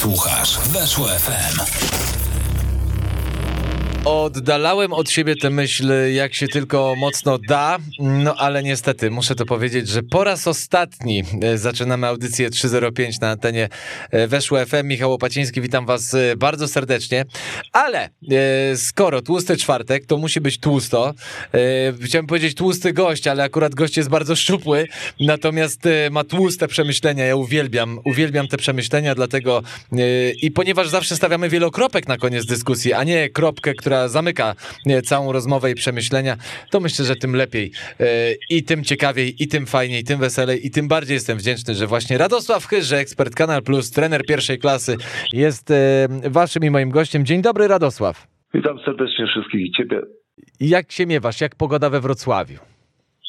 Słuchasz Weszło FM. Oddalałem od siebie tę myśl, jak się tylko mocno da, no ale niestety muszę to powiedzieć, że po raz ostatni e, zaczynamy audycję 305 na antenie e, Weszło FM. Michał Łopaciński, witam was e, bardzo serdecznie, ale skoro tłusty czwartek, to musi być tłusto. Chciałem powiedzieć tłusty gość, ale akurat gość jest bardzo szczupły, natomiast ma tłuste przemyślenia. Ja uwielbiam, uwielbiam te przemyślenia, dlatego i ponieważ zawsze stawiamy wielokropek na koniec dyskusji, a nie kropkę, która zamyka e, całą rozmowę i przemyślenia, to myślę, że tym lepiej e, i tym ciekawiej, i tym fajniej, i tym weselej, i tym bardziej jestem wdzięczny, że właśnie Radosław Chyże, ekspert Kanal Plus, trener pierwszej klasy, jest e, waszym i moim gościem. Dzień dobry, Radosław. Witam serdecznie wszystkich i Ciebie. Jak się miewasz? Jak pogoda we Wrocławiu?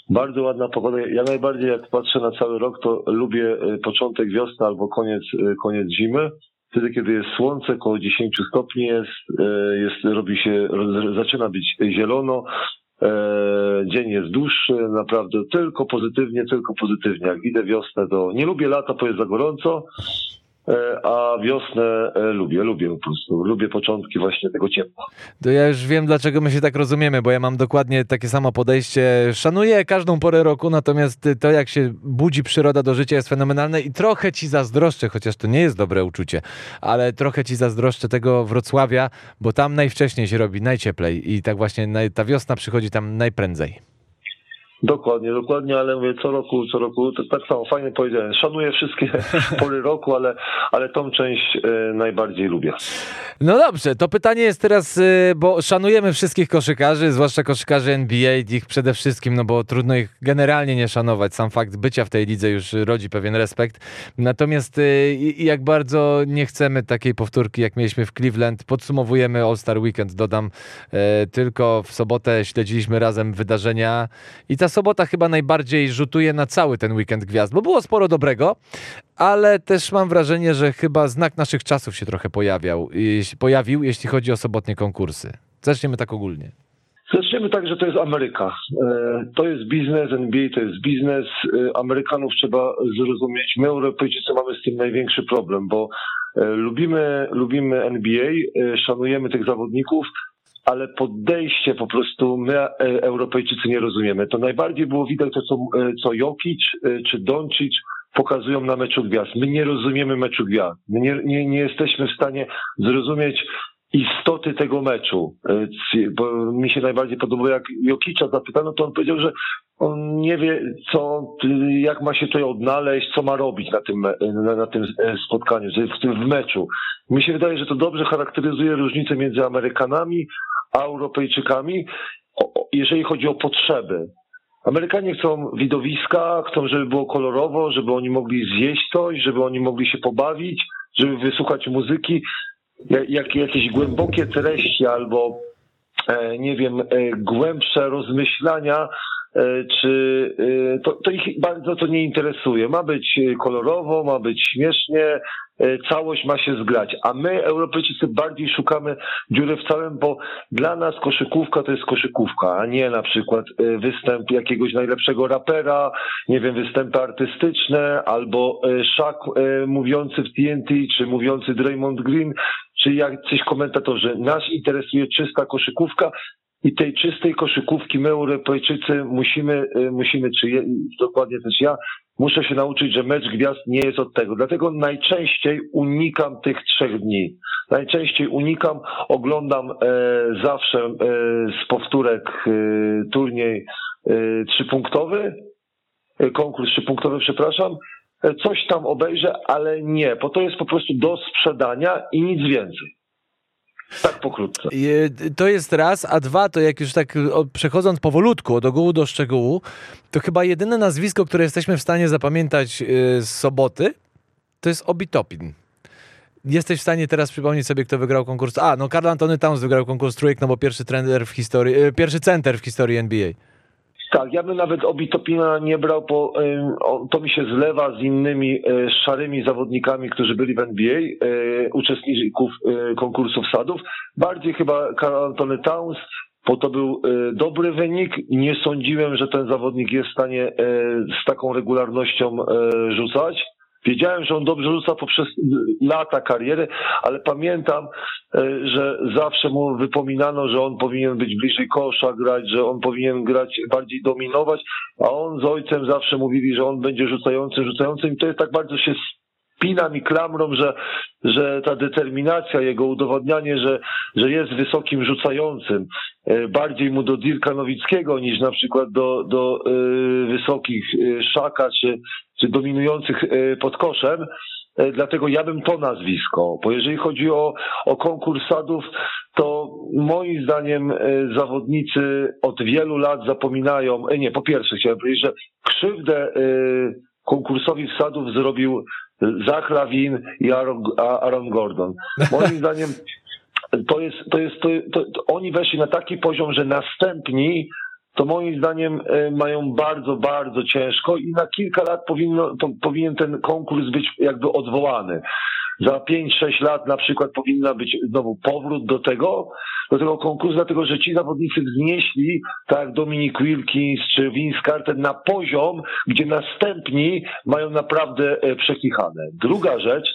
Bardzo ładna pogoda. Ja najbardziej jak patrzę na cały rok, to lubię początek wiosny albo koniec, koniec zimy. Wtedy, kiedy jest słońce, około 10 stopni jest, e, jest robi się, zaczyna być zielono, e, dzień jest dłuższy, naprawdę tylko pozytywnie, tylko pozytywnie. Jak widzę wiosnę, to nie lubię lata, bo jest za gorąco, a wiosnę e, lubię, lubię po prostu. Lubię początki właśnie tego ciepła. To ja już wiem, dlaczego my się tak rozumiemy, bo ja mam dokładnie takie samo podejście. Szanuję każdą porę roku, natomiast to, jak się budzi przyroda do życia, jest fenomenalne i trochę ci zazdroszczę, chociaż to nie jest dobre uczucie, ale trochę ci zazdroszczę tego Wrocławia, bo tam najwcześniej się robi najcieplej i tak właśnie ta wiosna przychodzi tam najprędzej. Dokładnie, dokładnie, ale mówię co roku, co roku, to tak samo fajnie powiedziałem. Szanuję wszystkie pory roku, ale, ale tą część e, najbardziej lubię. No dobrze, to pytanie jest teraz, y, bo szanujemy wszystkich koszykarzy, zwłaszcza koszykarzy NBA, ich przede wszystkim, no bo trudno ich generalnie nie szanować. Sam fakt bycia w tej lidze już rodzi pewien respekt. Natomiast y, jak bardzo nie chcemy takiej powtórki, jak mieliśmy w Cleveland, podsumowujemy All-Star Weekend, dodam, tylko w sobotę śledziliśmy razem wydarzenia i ta sobota chyba najbardziej rzutuje na cały ten weekend gwiazd, bo było sporo dobrego, ale też mam wrażenie, że chyba znak naszych czasów się trochę pojawiał, pojawił, jeśli chodzi o sobotnie konkursy. Zaczniemy tak ogólnie. Zaczniemy tak, że to jest Ameryka. E, To jest biznes, NBA to jest biznes. E, Amerykanów trzeba zrozumieć. My, Europejczycy, mamy z tym największy problem, bo e, lubimy, lubimy NBA, szanujemy tych zawodników, ale podejście po prostu my, e, Europejczycy, nie rozumiemy. To najbardziej było widać to, co, e, co Jokic e, czy Doncic pokazują na meczu gwiazd. My nie rozumiemy meczu gwiazd. My nie, nie, nie jesteśmy w stanie zrozumieć istoty tego meczu. Bo mi się najbardziej podobało, jak Jokicza zapytano, to on powiedział, że on nie wie, co, jak ma się tutaj odnaleźć, co ma robić na tym, na, na tym spotkaniu, w tym w meczu. Mi się wydaje, że to dobrze charakteryzuje różnicę między Amerykanami Europejczykami, jeżeli chodzi o potrzeby. Amerykanie chcą widowiska, chcą, żeby było kolorowo, żeby oni mogli zjeść coś, żeby oni mogli się pobawić, żeby wysłuchać muzyki jak, jak jakieś głębokie treści albo e, nie wiem, e, głębsze rozmyślania, e, czy to, to ich bardzo to nie interesuje. Ma być kolorowo, ma być śmiesznie, całość ma się zgrać. A my, Europejczycy, bardziej szukamy dziury w całym, bo dla nas koszykówka to jest koszykówka, a nie na przykład e, występ jakiegoś najlepszego rapera, nie wiem, występy artystyczne, albo e, e, mówiący w TNT, czy mówiący Draymond Green, czy jacyś komentatorzy. Nas interesuje czysta koszykówka i tej czystej koszykówki my Europejczycy musimy, musimy czy je, dokładnie też ja, muszę się nauczyć, że mecz gwiazd nie jest od tego. Dlatego najczęściej unikam tych trzech dni. Najczęściej unikam, oglądam e, zawsze e, z powtórek e, turniej e, trzypunktowy, e, konkurs trzypunktowy, przepraszam, E, coś tam obejrzę, ale nie, bo to jest po prostu do sprzedania i nic więcej. Tak pokrótce. Je- To jest raz, a dwa to jak już tak przechodząc powolutku od ogółu do szczegółu, to chyba jedyne nazwisko, które jesteśmy w stanie zapamiętać y, z soboty, to jest Obi Topin. Jesteś w stanie teraz przypomnieć sobie, kto wygrał konkurs? A, no Karl Antony Towns wygrał konkurs trójek, no bo pierwszy trener w historii, y, pierwszy center w historii NBA. Tak, ja bym nawet Obitopina nie brał, bo to mi się zlewa z innymi y, szarymi zawodnikami, którzy byli w NBA, y, uczestników y, konkursów sadów. Bardziej chyba Karl Antony Towns, bo to był dobry wynik. Nie sądziłem, że ten zawodnik jest w stanie z taką regularnością rzucać. Wiedziałem, że on dobrze rzuca poprzez lata kariery, ale pamiętam, e, że zawsze mu wypominano, że on powinien być bliżej kosza grać, że on powinien grać bardziej dominować, a on z ojcem zawsze mówili, że on będzie rzucającym, rzucającym i to jest tak bardzo się spinam i klamrą, że, że ta determinacja, jego udowodnianie, że, że jest wysokim rzucającym, e, bardziej mu do Dirka Nowickiego niż na przykład do, do y, wysokich y, Szaka czy, czy dominujących pod koszem. Dlatego ja bym to nazwisko, bo jeżeli chodzi o, o konkurs sadów, to moim zdaniem zawodnicy od wielu lat zapominają, nie, po pierwsze chciałem powiedzieć, że krzywdę konkursowi wsadów zrobił Zach Lawin i Aaron, Aaron Gordon. Moim zdaniem to jest, to jest, to, to, oni weszli na taki poziom, że następni to moim zdaniem e, mają bardzo, bardzo ciężko i na kilka lat powinno, to, powinien ten konkurs być jakby odwołany. Za 5-6 lat na przykład powinna być znowu powrót do tego, do tego konkursu, dlatego że ci zawodnicy wznieśli, tak Dominik Wilkins czy Vince Carter, na poziom, gdzie następni mają naprawdę e, przekichane. Druga rzecz,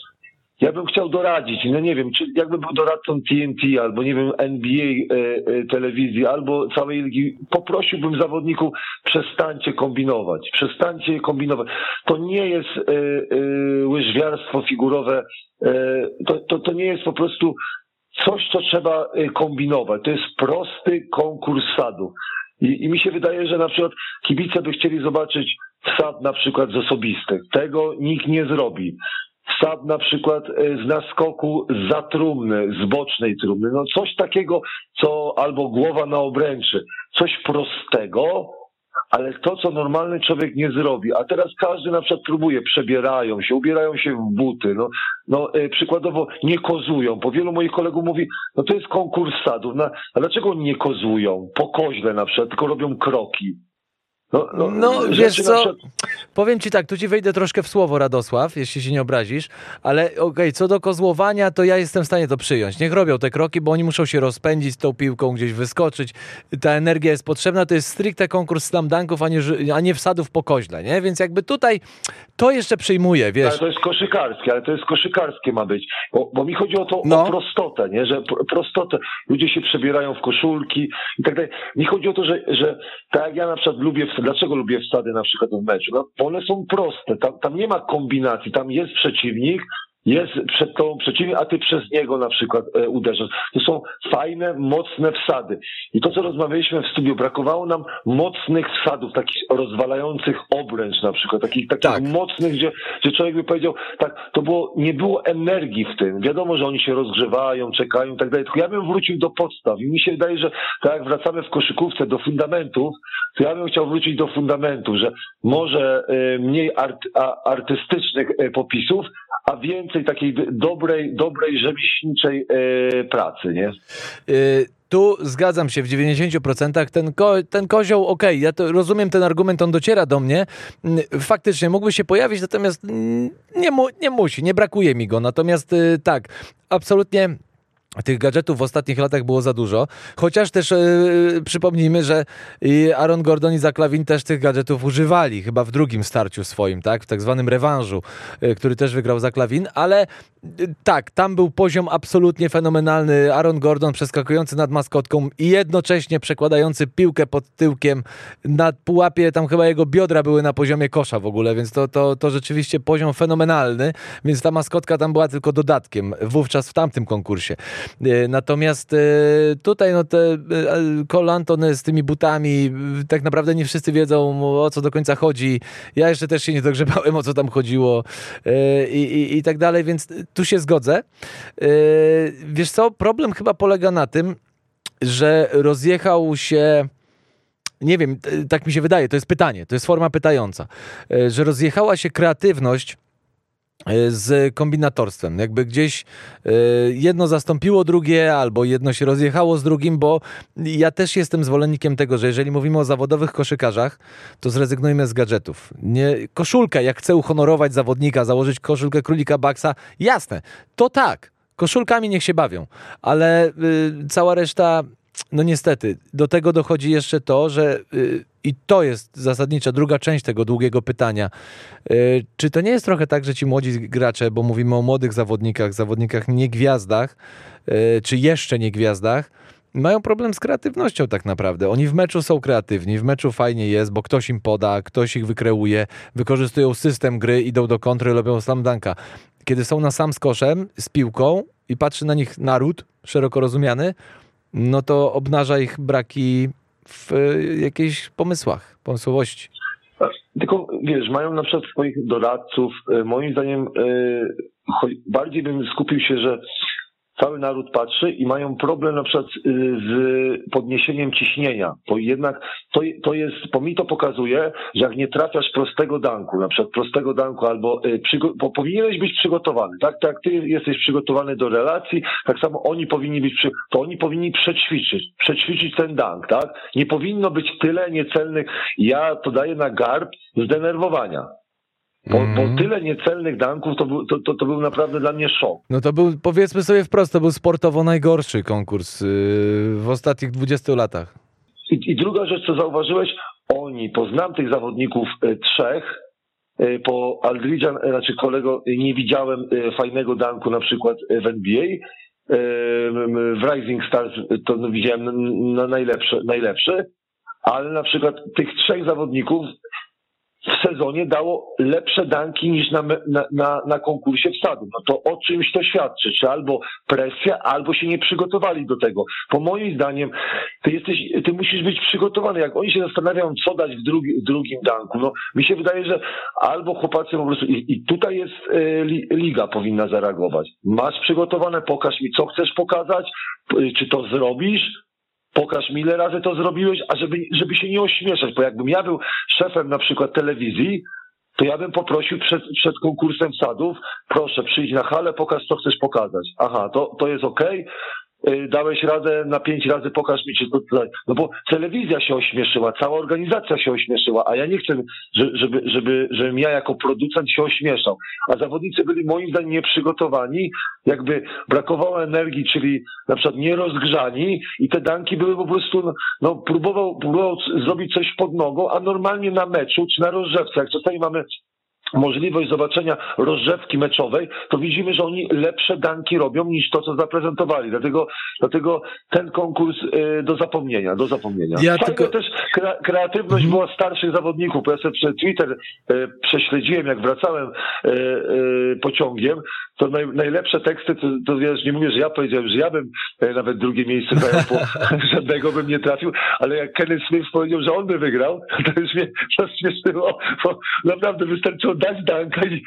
ja bym chciał doradzić, no nie wiem, czy jakby był doradcą TNT albo nie wiem, NBA e, e, telewizji albo całej ligi, poprosiłbym zawodników, przestańcie kombinować, przestańcie kombinować. To nie jest e, łyżwiarstwo figurowe, to, to, to nie jest po prostu coś, co trzeba kombinować. To jest prosty konkurs sadu. I, I mi się wydaje, że na przykład kibice by chcieli zobaczyć sad na przykład z osobistych. Tego nikt nie zrobi sad na przykład e, z naskoku za trumny, z bocznej trumny. No coś takiego, co albo głowa na obręczy. Coś prostego, ale to, co normalny człowiek nie zrobi. A teraz każdy na przykład próbuje, przebierają się, ubierają się w buty. No, no e, przykładowo nie kozują. Po wielu moich kolegów mówi, no to jest konkurs sadów. No, a dlaczego nie kozują? Po koźle na przykład, tylko robią kroki. No, no, no wiesz co, przykład... powiem ci tak, tu ci wejdę troszkę w słowo, Radosław, jeśli się nie obrazisz, ale okej, okay, co do kozłowania, to ja jestem w stanie to przyjąć. Niech robią te kroki, bo oni muszą się rozpędzić z tą piłką, gdzieś wyskoczyć. Ta energia jest potrzebna, to jest stricte konkurs slam dunków, a nie, a nie wsadów po koźle, nie? Więc jakby tutaj to jeszcze przyjmuję, wiesz. Ale to jest koszykarskie, ale to jest koszykarskie ma być, bo, bo mi chodzi o to, no. o prostotę, nie? Że prostotę, ludzie się przebierają w koszulki i tak dalej. Mi chodzi o to, że, że tak jak ja na przykład lubię Dlaczego lubię wsady na przykład w meczu? No, one są proste, tam, tam nie ma kombinacji, tam jest przeciwnik, jest przed tą przeciwnik, a ty przez niego na przykład e, uderzasz. To są fajne, mocne wsady. I to, co rozmawialiśmy w studiu, brakowało nam mocnych wsadów, takich rozwalających obręcz na przykład, takich, takich tak. mocnych, gdzie, gdzie człowiek by powiedział, tak, to było, nie było energii w tym. Wiadomo, że oni się rozgrzewają, czekają i tak dalej. Tylko ja bym wrócił do podstaw i mi się wydaje, że tak jak wracamy w koszykówce do fundamentów, to ja bym chciał wrócić do fundamentów, że może y, mniej art, a, artystycznych y, popisów, a więcej takiej dobrej, dobrej rzemieślniczej e, pracy, nie? Y tu zgadzam się w 90%. Ten, ko ten kozioł, okej, okay, ja to rozumiem ten argument, on dociera do mnie. Mm, faktycznie mógłby się pojawić, natomiast mm, nie, mu nie musi, nie brakuje mi go. Natomiast y, tak, absolutnie tych gadżetów w ostatnich latach było za dużo. Chociaż też yy, przypomnijmy, że Aaron Gordon i Zach Lavin też tych gadżetów używali, chyba w drugim starciu swoim, tak? W tak zwanym rewanżu, yy, który też wygrał Zach Lavin, ale yy, tak, tam był poziom absolutnie fenomenalny. Aaron Gordon przeskakujący nad maskotką i jednocześnie przekładający piłkę pod tyłkiem na pułapie, tam chyba jego biodra były na poziomie kosza w ogóle, więc to, to, to rzeczywiście poziom fenomenalny, więc ta maskotka tam była tylko dodatkiem wówczas w tamtym konkursie. E, natomiast e, tutaj no te e, Cole z tymi butami, tak naprawdę nie wszyscy wiedzą o co do końca chodzi. Ja jeszcze też się nie dogrzebałem o co tam chodziło i, i, i tak dalej, więc tu się zgodzę. Wiesz co, problem chyba polega na tym, że rozjechał się nie wiem, tak mi się wydaje, to jest pytanie, to jest forma pytająca, że rozjechała się kreatywność z kombinatorstwem. Jakby gdzieś e, jedno zastąpiło drugie, albo jedno się rozjechało z drugim, bo ja też jestem zwolennikiem tego, że jeżeli mówimy o zawodowych koszykarzach, to zrezygnujmy z gadżetów. Nie, koszulkę, jak chcę uhonorować zawodnika, założyć koszulkę królika Baxa, jasne, to tak. Koszulkami niech się bawią, ale y, cała reszta, no niestety, do tego dochodzi jeszcze to, że y, I to jest zasadnicza druga część tego długiego pytania. Czy to nie jest trochę tak, że ci młodzi gracze, bo mówimy o młodych zawodnikach, zawodnikach nie gwiazdach, czy jeszcze nie gwiazdach, mają problem z kreatywnością tak naprawdę. Oni w meczu są kreatywni, w meczu fajnie jest, bo ktoś im poda, ktoś ich wykreuje, wykorzystują system gry, idą do kontry, robią slam dunka. Kiedy są na sam z koszem, z piłką i patrzy na nich naród, szeroko rozumiany, no to obnaża ich braki w jakichś pomysłach, pomysłowości. Tylko wiesz, mają na przykład swoich doradców. E, moim zdaniem e, bardziej bym skupił się, że cały naród patrzy i mają problem na przykład y, z podniesieniem ciśnienia, bo jednak to, to jest, po mi to pokazuje, że jak nie trafiasz prostego danku, na przykład prostego danku albo y, bo powinieneś być przygotowany, tak? Tak ty jesteś przygotowany do relacji, tak samo oni powinni być, przy, to oni powinni przećwiczyć, przećwiczyć ten dank, tak? Nie powinno być tyle niecelnych, ja to daję na garb zdenerwowania. Bo, mm. bo, mhm. tyle niecelnych danków to był, to, to, to, był naprawdę dla mnie szok. No to był, powiedzmy sobie wprost, to był sportowo najgorszy konkurs yy, w ostatnich 20 latach. I, I, druga rzecz, co zauważyłeś, oni, poznam tych zawodników y, trzech, y, po Aldridge'a, y, znaczy kolego, nie widziałem fajnego danku na przykład w NBA. W Rising Stars to widziałem na najlepsze, najlepsze, ale na przykład tych trzech zawodników w sezonie dało lepsze danki niż na, na, na, na konkursie wsadu. No to o czymś to świadczy. Czy albo presja, albo się nie przygotowali do tego. Po moim zdaniem, ty jesteś, ty musisz być przygotowany. Jak oni się zastanawiają, co dać w, drugi, w drugim danku, no mi się wydaje, że albo chłopacy po prostu, i, i tutaj jest y, liga powinna zareagować. Masz przygotowane, pokaż mi, co chcesz pokazać, czy to zrobisz, pokaż mi ile razy to zrobiłeś, a żeby, żeby się nie ośmieszać, bo jakbym ja był szefem na przykład telewizji, to ja bym poprosił przed, przed konkursem sadów, proszę przyjdź na halę, pokaż co chcesz pokazać. Aha, to, to jest. Y, dałeś radę na pięć razy, pokaż mi, czy to tutaj. No bo telewizja się ośmieszyła, cała organizacja się ośmieszyła, a ja nie chcę, żeby, żeby, żebym ja jako producent się ośmieszał. A zawodnicy byli moim zdaniem nieprzygotowani, jakby brakowało energii, czyli na przykład nierozgrzani i te danki były po prostu, no, no próbował, próbował zrobić coś pod nogą, a normalnie na meczu czy na rozrzewce, jak czasami mamy możliwość zobaczenia rozrzewki meczowej, to widzimy, że oni lepsze danki robią niż to, co zaprezentowali. Dlatego, dlatego ten konkurs y, do zapomnienia, do zapomnienia. Ja tylko... też kreatywność mhm. była starszych zawodników, bo ja sobie przez Twitter y, prześledziłem, jak wracałem y, pociągiem, to naj, najlepsze teksty, to, to wiesz, nie mówię, że ja powiedziałem, że ja bym nawet drugie miejsce zajął, bo żadnego bym nie trafił, ale jak Kenneth Smith powiedział, że on by wygrał, to już mnie zaśmieszyło, bo naprawdę wystarczyło dać Danka i,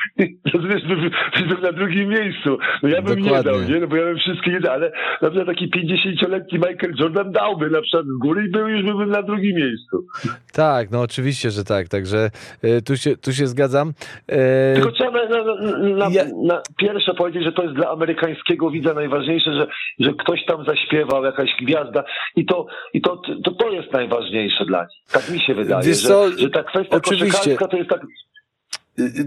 rozumiesz, byłbym na drugim miejscu. No ja bym Dokładnie. nie dał, nie? No bo ja bym wszystkie nie dał, ale na przykład taki 50-letni Michael Jordan dałby na przykład z góry i był już byłbym na drugim miejscu. Tak, no oczywiście, że tak, także y, tu, się, tu się zgadzam. Y... Tylko trzeba na, na, na, ja... na, pierwsze powiedzieć, że to jest dla amerykańskiego widza najważniejsze, że, że ktoś tam zaśpiewał, jakaś gwiazda i to, i to, to, to jest najważniejsze dla nich. Tak mi się wydaje, Wiesz że, że ta kwestia Oczywiście. to jest tak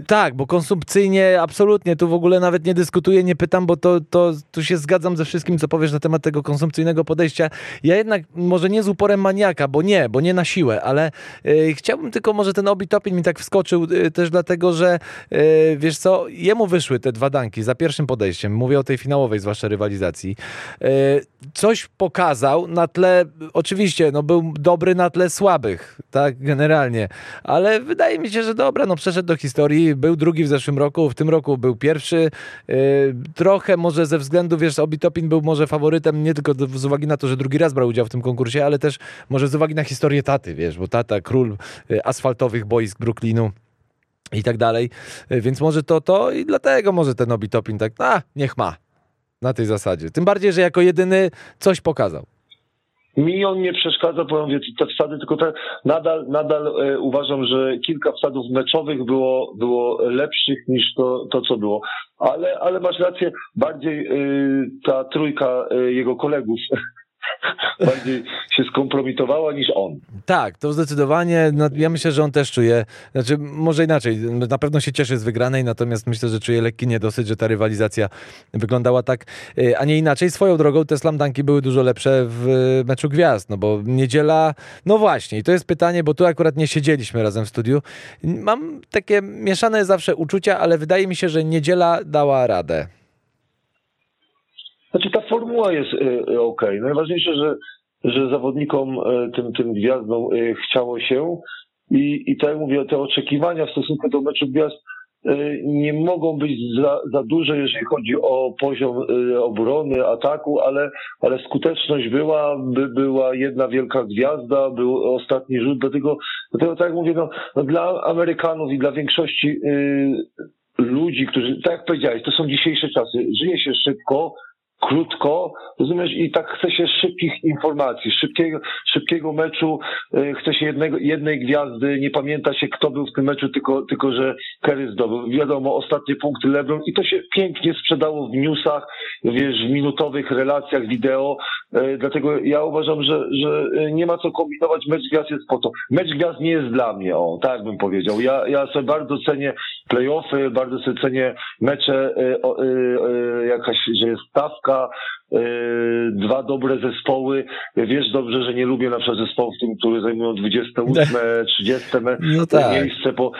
tak, bo konsumpcyjnie absolutnie, tu w ogóle nawet nie dyskutuję, nie pytam, bo to, to tu się zgadzam ze wszystkim, co powiesz na temat tego konsumpcyjnego podejścia. Ja jednak może nie z uporem maniaka, bo nie, bo nie na siłę, ale y, chciałbym tylko może ten Obi Topin mi tak wskoczył y, też dlatego, że y, wiesz co, jemu wyszły te dwa danki za pierwszym podejściem, mówię o tej finałowej zwłaszcza rywalizacji. Y, coś pokazał na tle, oczywiście, no był dobry na tle słabych, tak, generalnie, ale wydaje mi się, że dobra, no przeszedł do historii historii. Był drugi w zeszłym roku, w tym roku był pierwszy. Y, trochę może ze względu, wiesz, Obitopin był może faworytem nie tylko z uwagi na to, że drugi raz brał udział w tym konkursie, ale też może z uwagi na historię taty, wiesz, bo tata król y, asfaltowych boisk Brooklynu i tak dalej. Y, więc może to to i dlatego może ten Obitopin tak, a niech ma. Na tej zasadzie. Tym bardziej, że jako jedyny coś pokazał. Mi on nie przeszkadza, ja mówię, te wsady, tylko te, nadal, nadal e, uważam, że kilka wsadów meczowych było, było lepszych niż to, to co było. Ale, ale masz rację, bardziej e, ta trójka e, jego kolegów bardziej się skompromitowała niż on. Tak, to zdecydowanie. No, ja myślę, że on też czuje, znaczy może inaczej, na pewno się cieszy z wygranej, natomiast myślę, że czuje lekki niedosyt, że ta rywalizacja wyglądała tak, y, a nie inaczej. Swoją drogą te slamdanki były dużo lepsze w meczu gwiazd, no bo niedziela, no właśnie, i to jest pytanie, bo tu akurat nie siedzieliśmy razem w studiu. Mam takie mieszane zawsze uczucia, ale wydaje mi się, że niedziela dała radę. Znaczy ta formuła jest y, ok. Najważniejsze, że, że zawodnikom, y, tym, tym gwiazdom y, chciało się. I, i tak jak mówię, te oczekiwania w stosunku do meczu gwiazd nie mogą być za, za duże, jeżeli chodzi o poziom obrony, ataku, ale, ale skuteczność była, by była jedna wielka gwiazda, był ostatni rzut, dlatego, dlatego tak jak mówię, no, no dla Amerykanów i dla większości ludzi, którzy, tak jak powiedziałeś, to są dzisiejsze czasy, żyje się szybko, krótko, rozumiesz, i tak chce się szybkich informacji, szybkiego, szybkiego meczu, e, chce się jednego, jednej gwiazdy, nie pamięta się kto był w tym meczu, tylko, tylko że Kerry zdobył. Wiadomo, ostatnie punkty LeBron i to się pięknie sprzedało w newsach, wiesz, w minutowych relacjach wideo, e, dlatego ja uważam, że, że nie ma co kombinować, mecz gwiazd jest po to. Mecz gwiazd nie jest dla mnie, o, tak bym powiedział. Ja, ja sobie bardzo cenię playoffy, bardzo sobie cenię mecze, e, jakaś, że jest stawka, E, dwa dobre zespoły. Wiesz dobrze, że nie lubię na przykład zespołów, tym, które zajmują 28, 30 no tak. miejsce, bo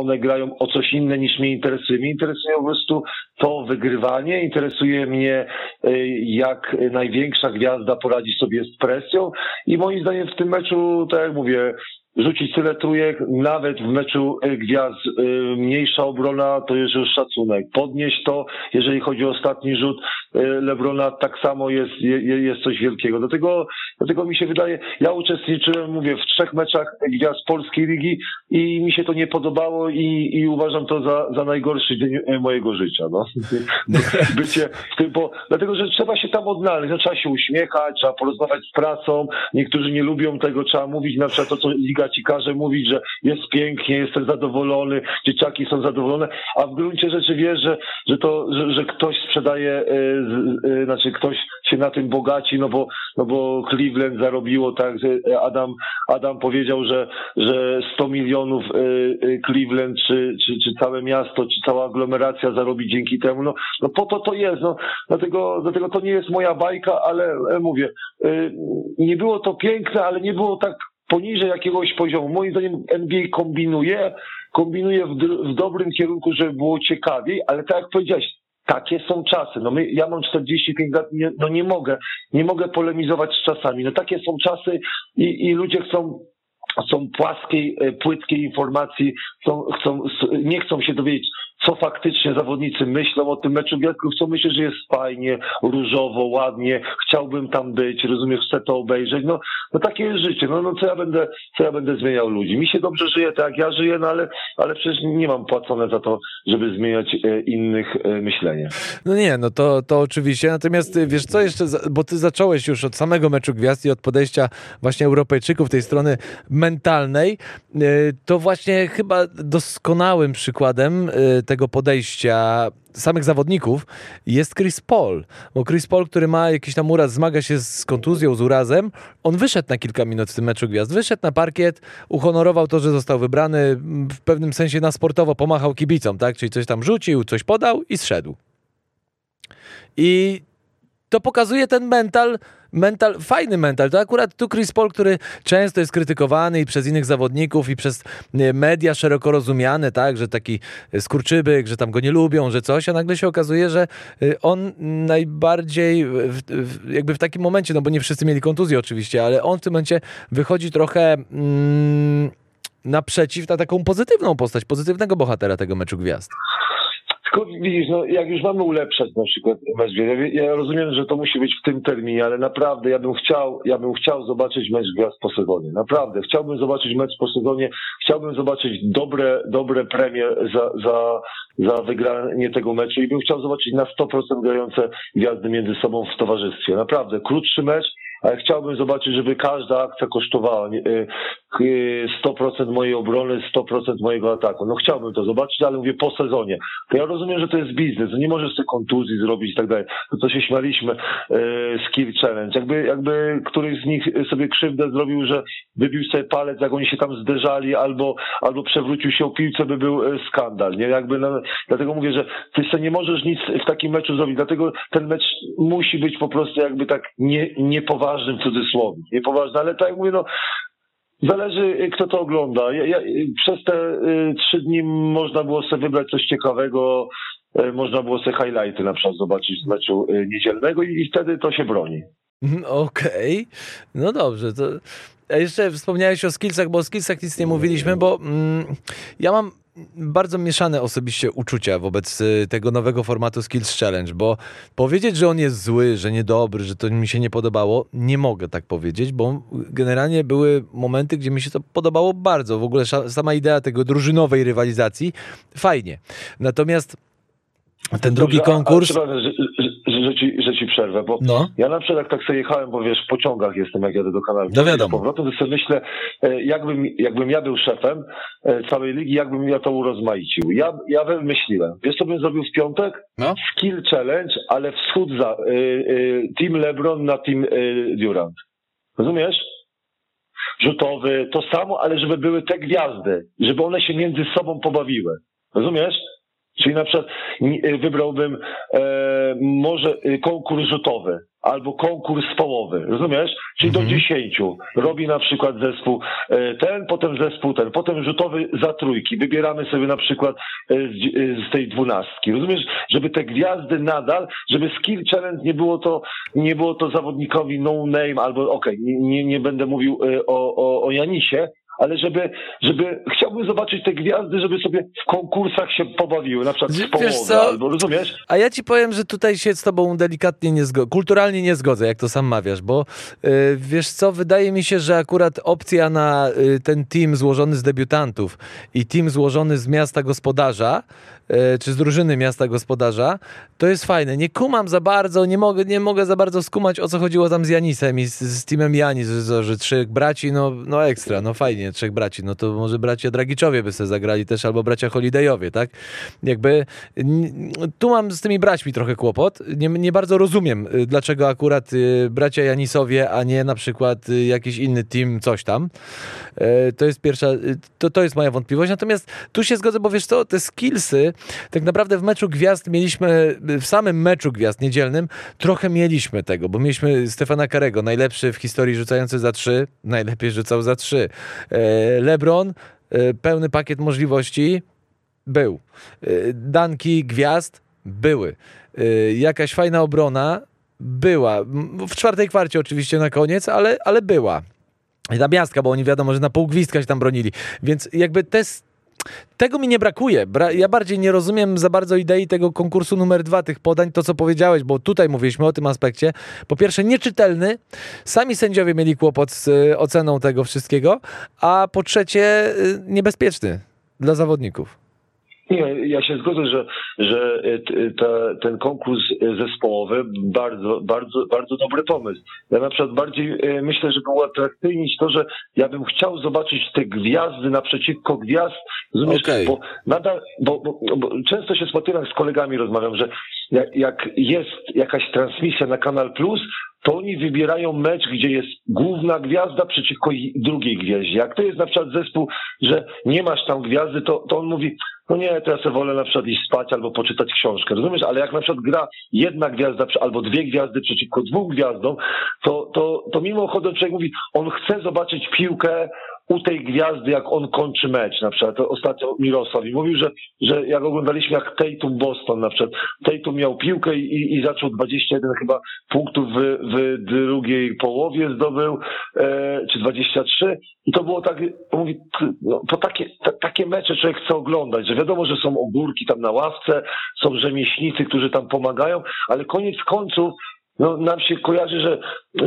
one grają o coś inne niż mnie interesuje. Mnie interesuje po prostu to wygrywanie, interesuje mnie e, jak największa gwiazda poradzi sobie z presją i moim zdaniem w tym meczu, tak jak mówię, rzucić tyle trójek, nawet w meczu e, gwiazd e, mniejsza obrona, to jest już szacunek. Podnieść to, jeżeli chodzi o ostatni rzut e, Lebrona, tak samo jest, jest coś wielkiego. Dlatego, dlatego mi się wydaje, ja uczestniczyłem, mówię, w trzech meczach gwiazd polskiej ligi i mi się to nie podobało i, i uważam to za, za najgorszy dzień mojego życia. No. Bycie w tym, bo, dlatego, że trzeba się tam odnaleźć, no, trzeba się uśmiechać, trzeba porozmawiać z pracą, niektórzy nie lubią tego, trzeba mówić na przykład to, co liga ci każe mówić, że jest pięknie, jestem zadowolony, dzieciaki są zadowolone, a w gruncie rzeczy wiesz, że, że to, że, że ktoś sprzedaje, yy, yy, znaczy ktoś się na tym bogaci, no bo, no bo Cleveland zarobiło tak, że Adam, Adam powiedział, że, że 100 milionów yy, Cleveland, czy, czy, czy całe miasto, czy cała aglomeracja zarobi dzięki temu, no, no po to to jest, no, dlatego, dlatego to nie jest moja bajka, ale mówię, nie było to piękne, ale nie było tak poniżej jakiegoś poziomu. Moim zdaniem NBA kombinuje, kombinuje w, w dobrym kierunku, żeby było ciekawiej, ale tak jak powiedziałeś, takie są czasy. No my, ja mam 45 lat, nie, no nie mogę, nie mogę polemizować z czasami. No takie są czasy i, i ludzie chcą są płaskiej, e, płytkiej informacji, chcą, chcą, nie chcą się dowiedzieć, co faktycznie zawodnicy myślą o tym meczu gwiazdków, co myślę, że jest fajnie, różowo, ładnie, chciałbym tam być, rozumiesz, chcę to obejrzeć. No, no takie jest życie. No, no co ja będę, co ja będę zmieniał ludzi? Mi się dobrze żyje tak, jak ja żyję, no ale, ale przecież nie mam płacone za to, żeby zmieniać e, innych e, myślenie. No nie, no to, to oczywiście. Natomiast e, wiesz co jeszcze, bo ty zacząłeś już od samego meczu gwiazd i od podejścia właśnie Europejczyków tej strony mentalnej, to właśnie chyba doskonałym przykładem tego podejścia samych zawodników jest Chris Paul. Bo Chris Paul, który ma jakiś tam uraz, zmaga się z kontuzją, z urazem, on wyszedł na kilka minut w tym meczu gwiazd. Wyszedł na parkiet, uhonorował to, że został wybrany, w pewnym sensie na sportowo pomachał kibicom, tak? Czyli coś tam rzucił, coś podał i zszedł. I to pokazuje ten mental, mental, fajny mental. To akurat tu Chris Paul, który często jest krytykowany i przez innych zawodników, i przez e, media szeroko rozumiany, tak, że taki skurczybyk, że tam go nie lubią, że coś, a nagle się okazuje, że e, on najbardziej w, w, jakby w takim momencie, no bo nie wszyscy mieli kontuzję oczywiście, ale on w tym momencie wychodzi trochę mm, naprzeciw na taką pozytywną postać, pozytywnego bohatera tego meczu gwiazd. Widzisz, no, jak już mamy ulepszać na przykład mecz ja, ja rozumiem, że to musi być w tym terminie, ale naprawdę ja bym chciał, ja bym chciał zobaczyć mecz gwiazd po sezonie. Naprawdę. Chciałbym zobaczyć mecz po sezonie. Chciałbym zobaczyć dobre, dobre premie za, za, za wygranie tego meczu i bym chciał zobaczyć na 100% grające gwiazdy między sobą w towarzystwie. Naprawdę. Krótszy mecz, chciałbym zobaczyć, żeby każda akcja kosztowała. Y, y, 100% mojej obrony, 100% mojego ataku. No chciałbym to zobaczyć, ale mówię po sezonie. To ja rozumiem, że to jest biznes, no nie możesz sobie kontuzji zrobić i tak dalej. To co się śmialiśmy, y, skill challenge. Jakby, jakby któryś z nich sobie krzywdę zrobił, że wybił sobie palec, jak oni się tam zderzali, albo, albo przewrócił się o piłce, by był y, skandal. Nie? Jakby, no, dlatego mówię, że ty sobie nie możesz nic w takim meczu zrobić, dlatego ten mecz musi być po prostu jakby tak nie, niepoważnym w cudzysłowie. Niepoważny, ale tak jak mówię, no Zależy, kto to ogląda. Ja, ja, przez te y, trzy dni można było sobie wybrać coś ciekawego, y, można było sobie highlighty na przykład zobaczyć z meczu y, niedzielnego i, i wtedy to się broni. Mhm, Okej, no dobrze. To... A jeszcze wspomniałeś o skillsach, bo o skillsach nic nie mówiliśmy, bo mm, ja mam bardzo mieszane osobiście uczucia wobec y, tego nowego formatu Skills Challenge, bo powiedzieć, że on jest zły, że niedobry, że to mi się nie podobało, nie mogę tak powiedzieć, bo generalnie były momenty, gdzie mi się to podobało bardzo. W ogóle sama idea tego drużynowej rywalizacji, fajnie. Natomiast ten drugi Dobrze, a- konkurs... A, przepraszam, że, ci, że ci przerwę, bo No. ja na przykład jak tak sobie jechałem, bo wiesz, w pociągach jestem, jak jadę do kanału. No wiadomo. Z powrotem to sobie myślę, e, jakbym, jakbym ja był szefem e, całej ligi, jakbym ja to urozmaicił. Ja, ja wymyśliłem. Wiesz, co bym zrobił w piątek? No. Skill challenge, ale wschód za. Y, y, team LeBron na team y, Durant. Rozumiesz? Rzutowy, to samo, ale żeby były te gwiazdy, żeby one się między sobą pobawiły. Rozumiesz? Czyli na przykład y, wybrałbym e, może y, konkurs rzutowy albo konkurs stołowy, rozumiesz? Czyli do dziesięciu. Robi na przykład zespół e, ten, potem zespół ten, potem rzutowy za trójki. Wybieramy sobie na przykład e, z, e, z tej dwunastki. Rozumiesz? Żeby te gwiazdy nadal, żeby skill challenge nie było to, nie było to zawodnikowi no name albo okej, nie, nie, nie będę mówił o, o, o Janisie, ale żeby, żeby chciałbym zobaczyć te gwiazdy, żeby sobie w konkursach się pobawiły, na przykład w połowie, co? albo rozumiesz? A ja ci powiem, że tutaj się z tobą delikatnie nie zgodzę, kulturalnie nie zgodzę, jak to sam mawiasz, bo y, wiesz co, wydaje mi się, że akurat opcja na y, ten team złożony z debiutantów i team złożony z miasta gospodarza, czy z drużyny miasta gospodarza, to jest fajne. Nie kumam za bardzo, nie mogę, nie mogę za bardzo skumać, o co chodziło tam z Janisem i z, z teamem Janis, że, że trzech braci, no, no ekstra, no fajnie, trzech braci, no to może bracia Dragiczowie by sobie zagrali też, albo bracia Holidayowie, tak? Jakby tu mam z tymi braćmi trochę kłopot. Nie, nie bardzo rozumiem, y, dlaczego akurat y, bracia Janisowie, a nie na przykład y, jakiś inny team, coś tam. E, To jest pierwsza, to, to jest moja wątpliwość. Natomiast tu się zgodzę, bo wiesz co, te skillsy, tak naprawdę w meczu gwiazd mieliśmy, w samym meczu gwiazd niedzielnym, trochę mieliśmy tego, bo mieliśmy Stefana Karego, najlepszy w historii rzucający za trzy, najlepiej rzucał za trzy. E, LeBron, e, pełny pakiet możliwości, był. Y, Danki gwiazd były. Jakaś fajna obrona była. W czwartej kwarcie oczywiście na koniec, ale, ale była. I ta miastka, bo oni wiadomo, że na pół gwizdka się tam bronili. Więc jakby te, tego mi nie brakuje. Bra ja bardziej nie rozumiem za bardzo idei tego konkursu numer dwa, tych podań, to co powiedziałeś, bo tutaj mówiliśmy o tym aspekcie. Po pierwsze, nieczytelny. Sami sędziowie mieli kłopot z y, oceną tego wszystkiego. A po trzecie, y, niebezpieczny dla zawodników. Nie, ja się zgodzę, że, że e, ta, ten konkurs e, zespołowy bardzo, bardzo, bardzo dobry pomysł. Ja na przykład bardziej e, myślę, że było atrakcyjnić to, że ja bym chciał zobaczyć te gwiazdy naprzeciwko gwiazd, rozumiesz? Okej. Bo nadal, bo, bo, bo często się spotykam z kolegami, rozmawiam, że jak, jak jest jakaś transmisja na Kanal Plus, to oni wybierają mecz, gdzie jest główna gwiazda przeciwko drugiej gwieździe. Jak to jest na przykład zespół, że nie masz tam gwiazdy, to, to on mówi, no nie, to ja wolę na przykład iść spać albo poczytać książkę, rozumiesz? Ale jak na przykład gra jedna gwiazda albo dwie gwiazdy przeciwko dwóm gwiazdom, to, to, to mimo ochotę człowiek mówi, on chce zobaczyć piłkę u tej gwiazdy, jak on kończy mecz, na przykład. Ostatnio Mirosław i mówił, że, że jak oglądaliśmy jak Tatum Boston na przykład, Tatum miał piłkę i, i zaczął 21 chyba punktów w, w drugiej połowie zdobył, e, czy 23 i to było tak, mówi, no, to takie, ta, takie mecze człowiek chce oglądać, że wiadomo, że są ogórki tam na ławce, są rzemieślnicy, którzy tam pomagają, ale koniec końców no, nam się kojarzy, że,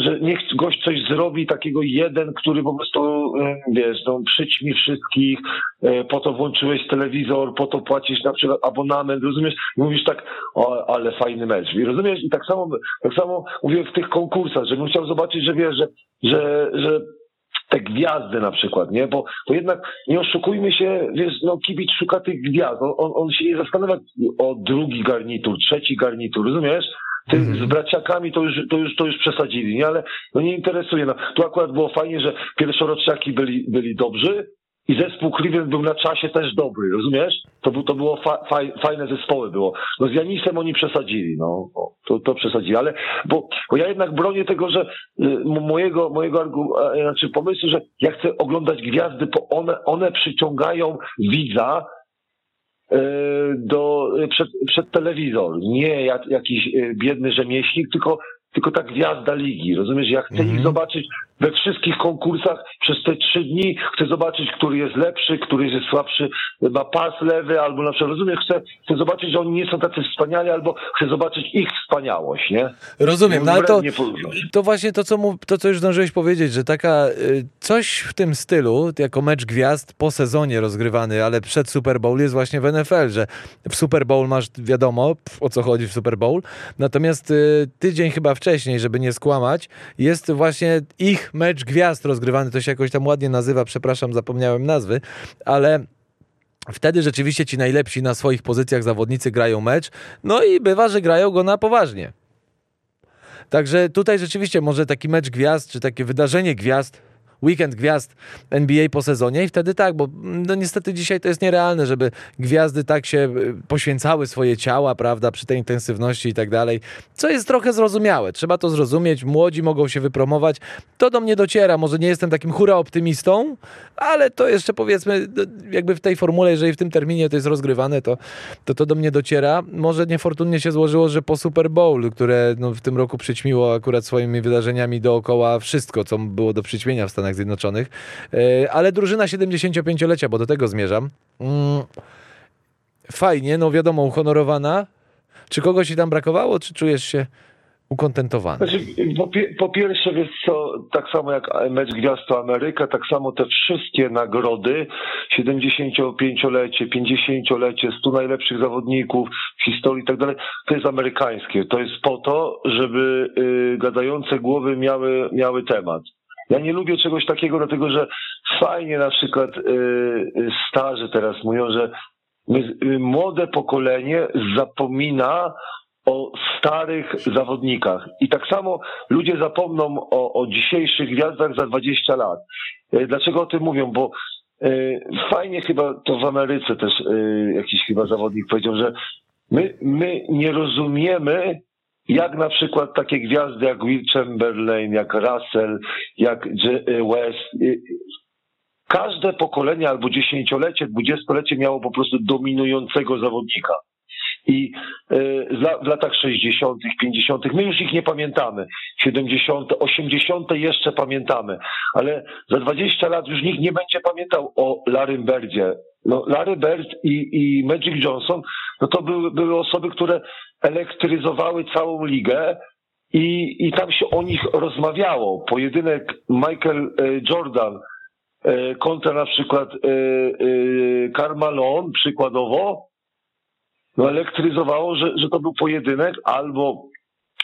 że niech gość coś zrobi takiego jeden, który po prostu, e, wiesz, no, przyćmi wszystkich, e, po to włączyłeś telewizor, po to płacisz na przykład abonament, rozumiesz? I mówisz tak, o, ale fajny mecz. I rozumiesz? I tak samo, tak samo mówię w tych konkursach, żebym chciał zobaczyć, że wiesz, że, że, że te gwiazdy na przykład, nie? Bo, bo jednak nie oszukujmy się, wiesz, no kibic szuka tych gwiazd. On, on, on się nie zastanawia o drugi garnitur, trzeci garnitur, rozumiesz? Ty, Mhm. Z braciakami to już, to, już, to już przesadzili, nie? Ale no nie interesuje. No, tu akurat było fajnie, że pierwszoroczniaki byli, byli dobrzy i zespół Cleveland był na czasie też dobry, rozumiesz? To, był, to było fa, faj, fajne zespoły było. No z Janisem oni przesadzili, no. To, to przesadzili, ale bo, bo ja jednak bronię tego, że y, mojego, mojego znaczy pomysłu, że ja chcę oglądać gwiazdy, bo one, one przyciągają widza do, przed, przed telewizor. Nie jak, jakiś e, biedny rzemieślnik, tylko, tylko ta gwiazda ligi. Rozumiesz? Ja chcę Mhm. ich zobaczyć we wszystkich konkursach przez te trzy dni. Chcę zobaczyć, który jest lepszy, który jest słabszy, ma pas lewy, albo na przykład, rozumiesz? Chcę, chcę zobaczyć, że oni nie są tacy wspaniali, albo chcę zobaczyć ich wspaniałość, nie? Rozumiem, no ale to, to właśnie to co, mów, to, co już zdążyłeś powiedzieć, że taka y, coś w tym stylu, jako mecz gwiazd po sezonie rozgrywany, ale przed Super Bowl jest właśnie w NFL, że w Super Bowl masz wiadomo o co chodzi w Super Bowl, natomiast y, tydzień chyba wcześniej, żeby nie skłamać, jest właśnie ich mecz gwiazd rozgrywany, to się jakoś tam ładnie nazywa, przepraszam, zapomniałem nazwy, ale Wtedy rzeczywiście ci najlepsi na swoich pozycjach zawodnicy grają mecz, no i bywa, że grają go na poważnie. Także tutaj rzeczywiście może taki mecz gwiazd, czy takie wydarzenie gwiazd, weekend gwiazd NBA po sezonie i wtedy tak, bo no niestety dzisiaj to jest nierealne, żeby gwiazdy tak się y, poświęcały swoje ciała, prawda, przy tej intensywności i tak dalej, co jest trochę zrozumiałe. Trzeba to zrozumieć, młodzi mogą się wypromować. To do mnie dociera, może nie jestem takim hura optymistą, ale to jeszcze powiedzmy, jakby w tej formule, jeżeli w tym terminie to jest rozgrywane, to to, to do mnie dociera. Może niefortunnie się złożyło, że po Super Bowl, które no, w tym roku przyćmiło akurat swoimi wydarzeniami dookoła wszystko, co było do przyćmienia w Stanach Zjednoczonych, e, ale drużyna 75-lecia, bo do tego zmierzam, mm, fajnie, no wiadomo, uhonorowana. Czy kogoś ci tam brakowało, czy czujesz się ukontentowany? Znaczy, po, po pierwsze, wiesz co, tak samo jak mecz Gwiazd to Ameryka, tak samo te wszystkie nagrody, 75-lecie, 50-lecie, 100 najlepszych zawodników w historii i tak dalej, to jest amerykańskie. To jest po to, żeby y, gadające głowy miały, miały temat. Ja nie lubię czegoś takiego, dlatego że fajnie na przykład y, y, starzy teraz mówią, że y, młode pokolenie zapomina o starych zawodnikach. I tak samo ludzie zapomną o, o dzisiejszych gwiazdach za 20 lat. Dlaczego o tym mówią? Bo fajnie chyba to w Ameryce też jakiś chyba zawodnik powiedział, że my, my nie rozumiemy, jak na przykład takie gwiazdy jak Will Chamberlain, jak Russell, jak e, West, e, każde pokolenie albo dziesięciolecie, dwudziestolecie miało po prostu dominującego zawodnika. I e, w latach 60., 50., my już ich nie pamiętamy. 70., 80. jeszcze pamiętamy, ale za 20 lat już nikt nie będzie pamiętał o Larrym Birdzie. No, Larry Bird i, i Magic Johnson, no to były, były osoby, które elektryzowały całą ligę i, i tam się o nich rozmawiało. Pojedynek Michael e, Jordan e, kontra na przykład Carmelo przykładowo, no elektryzowało, że, że to był pojedynek albo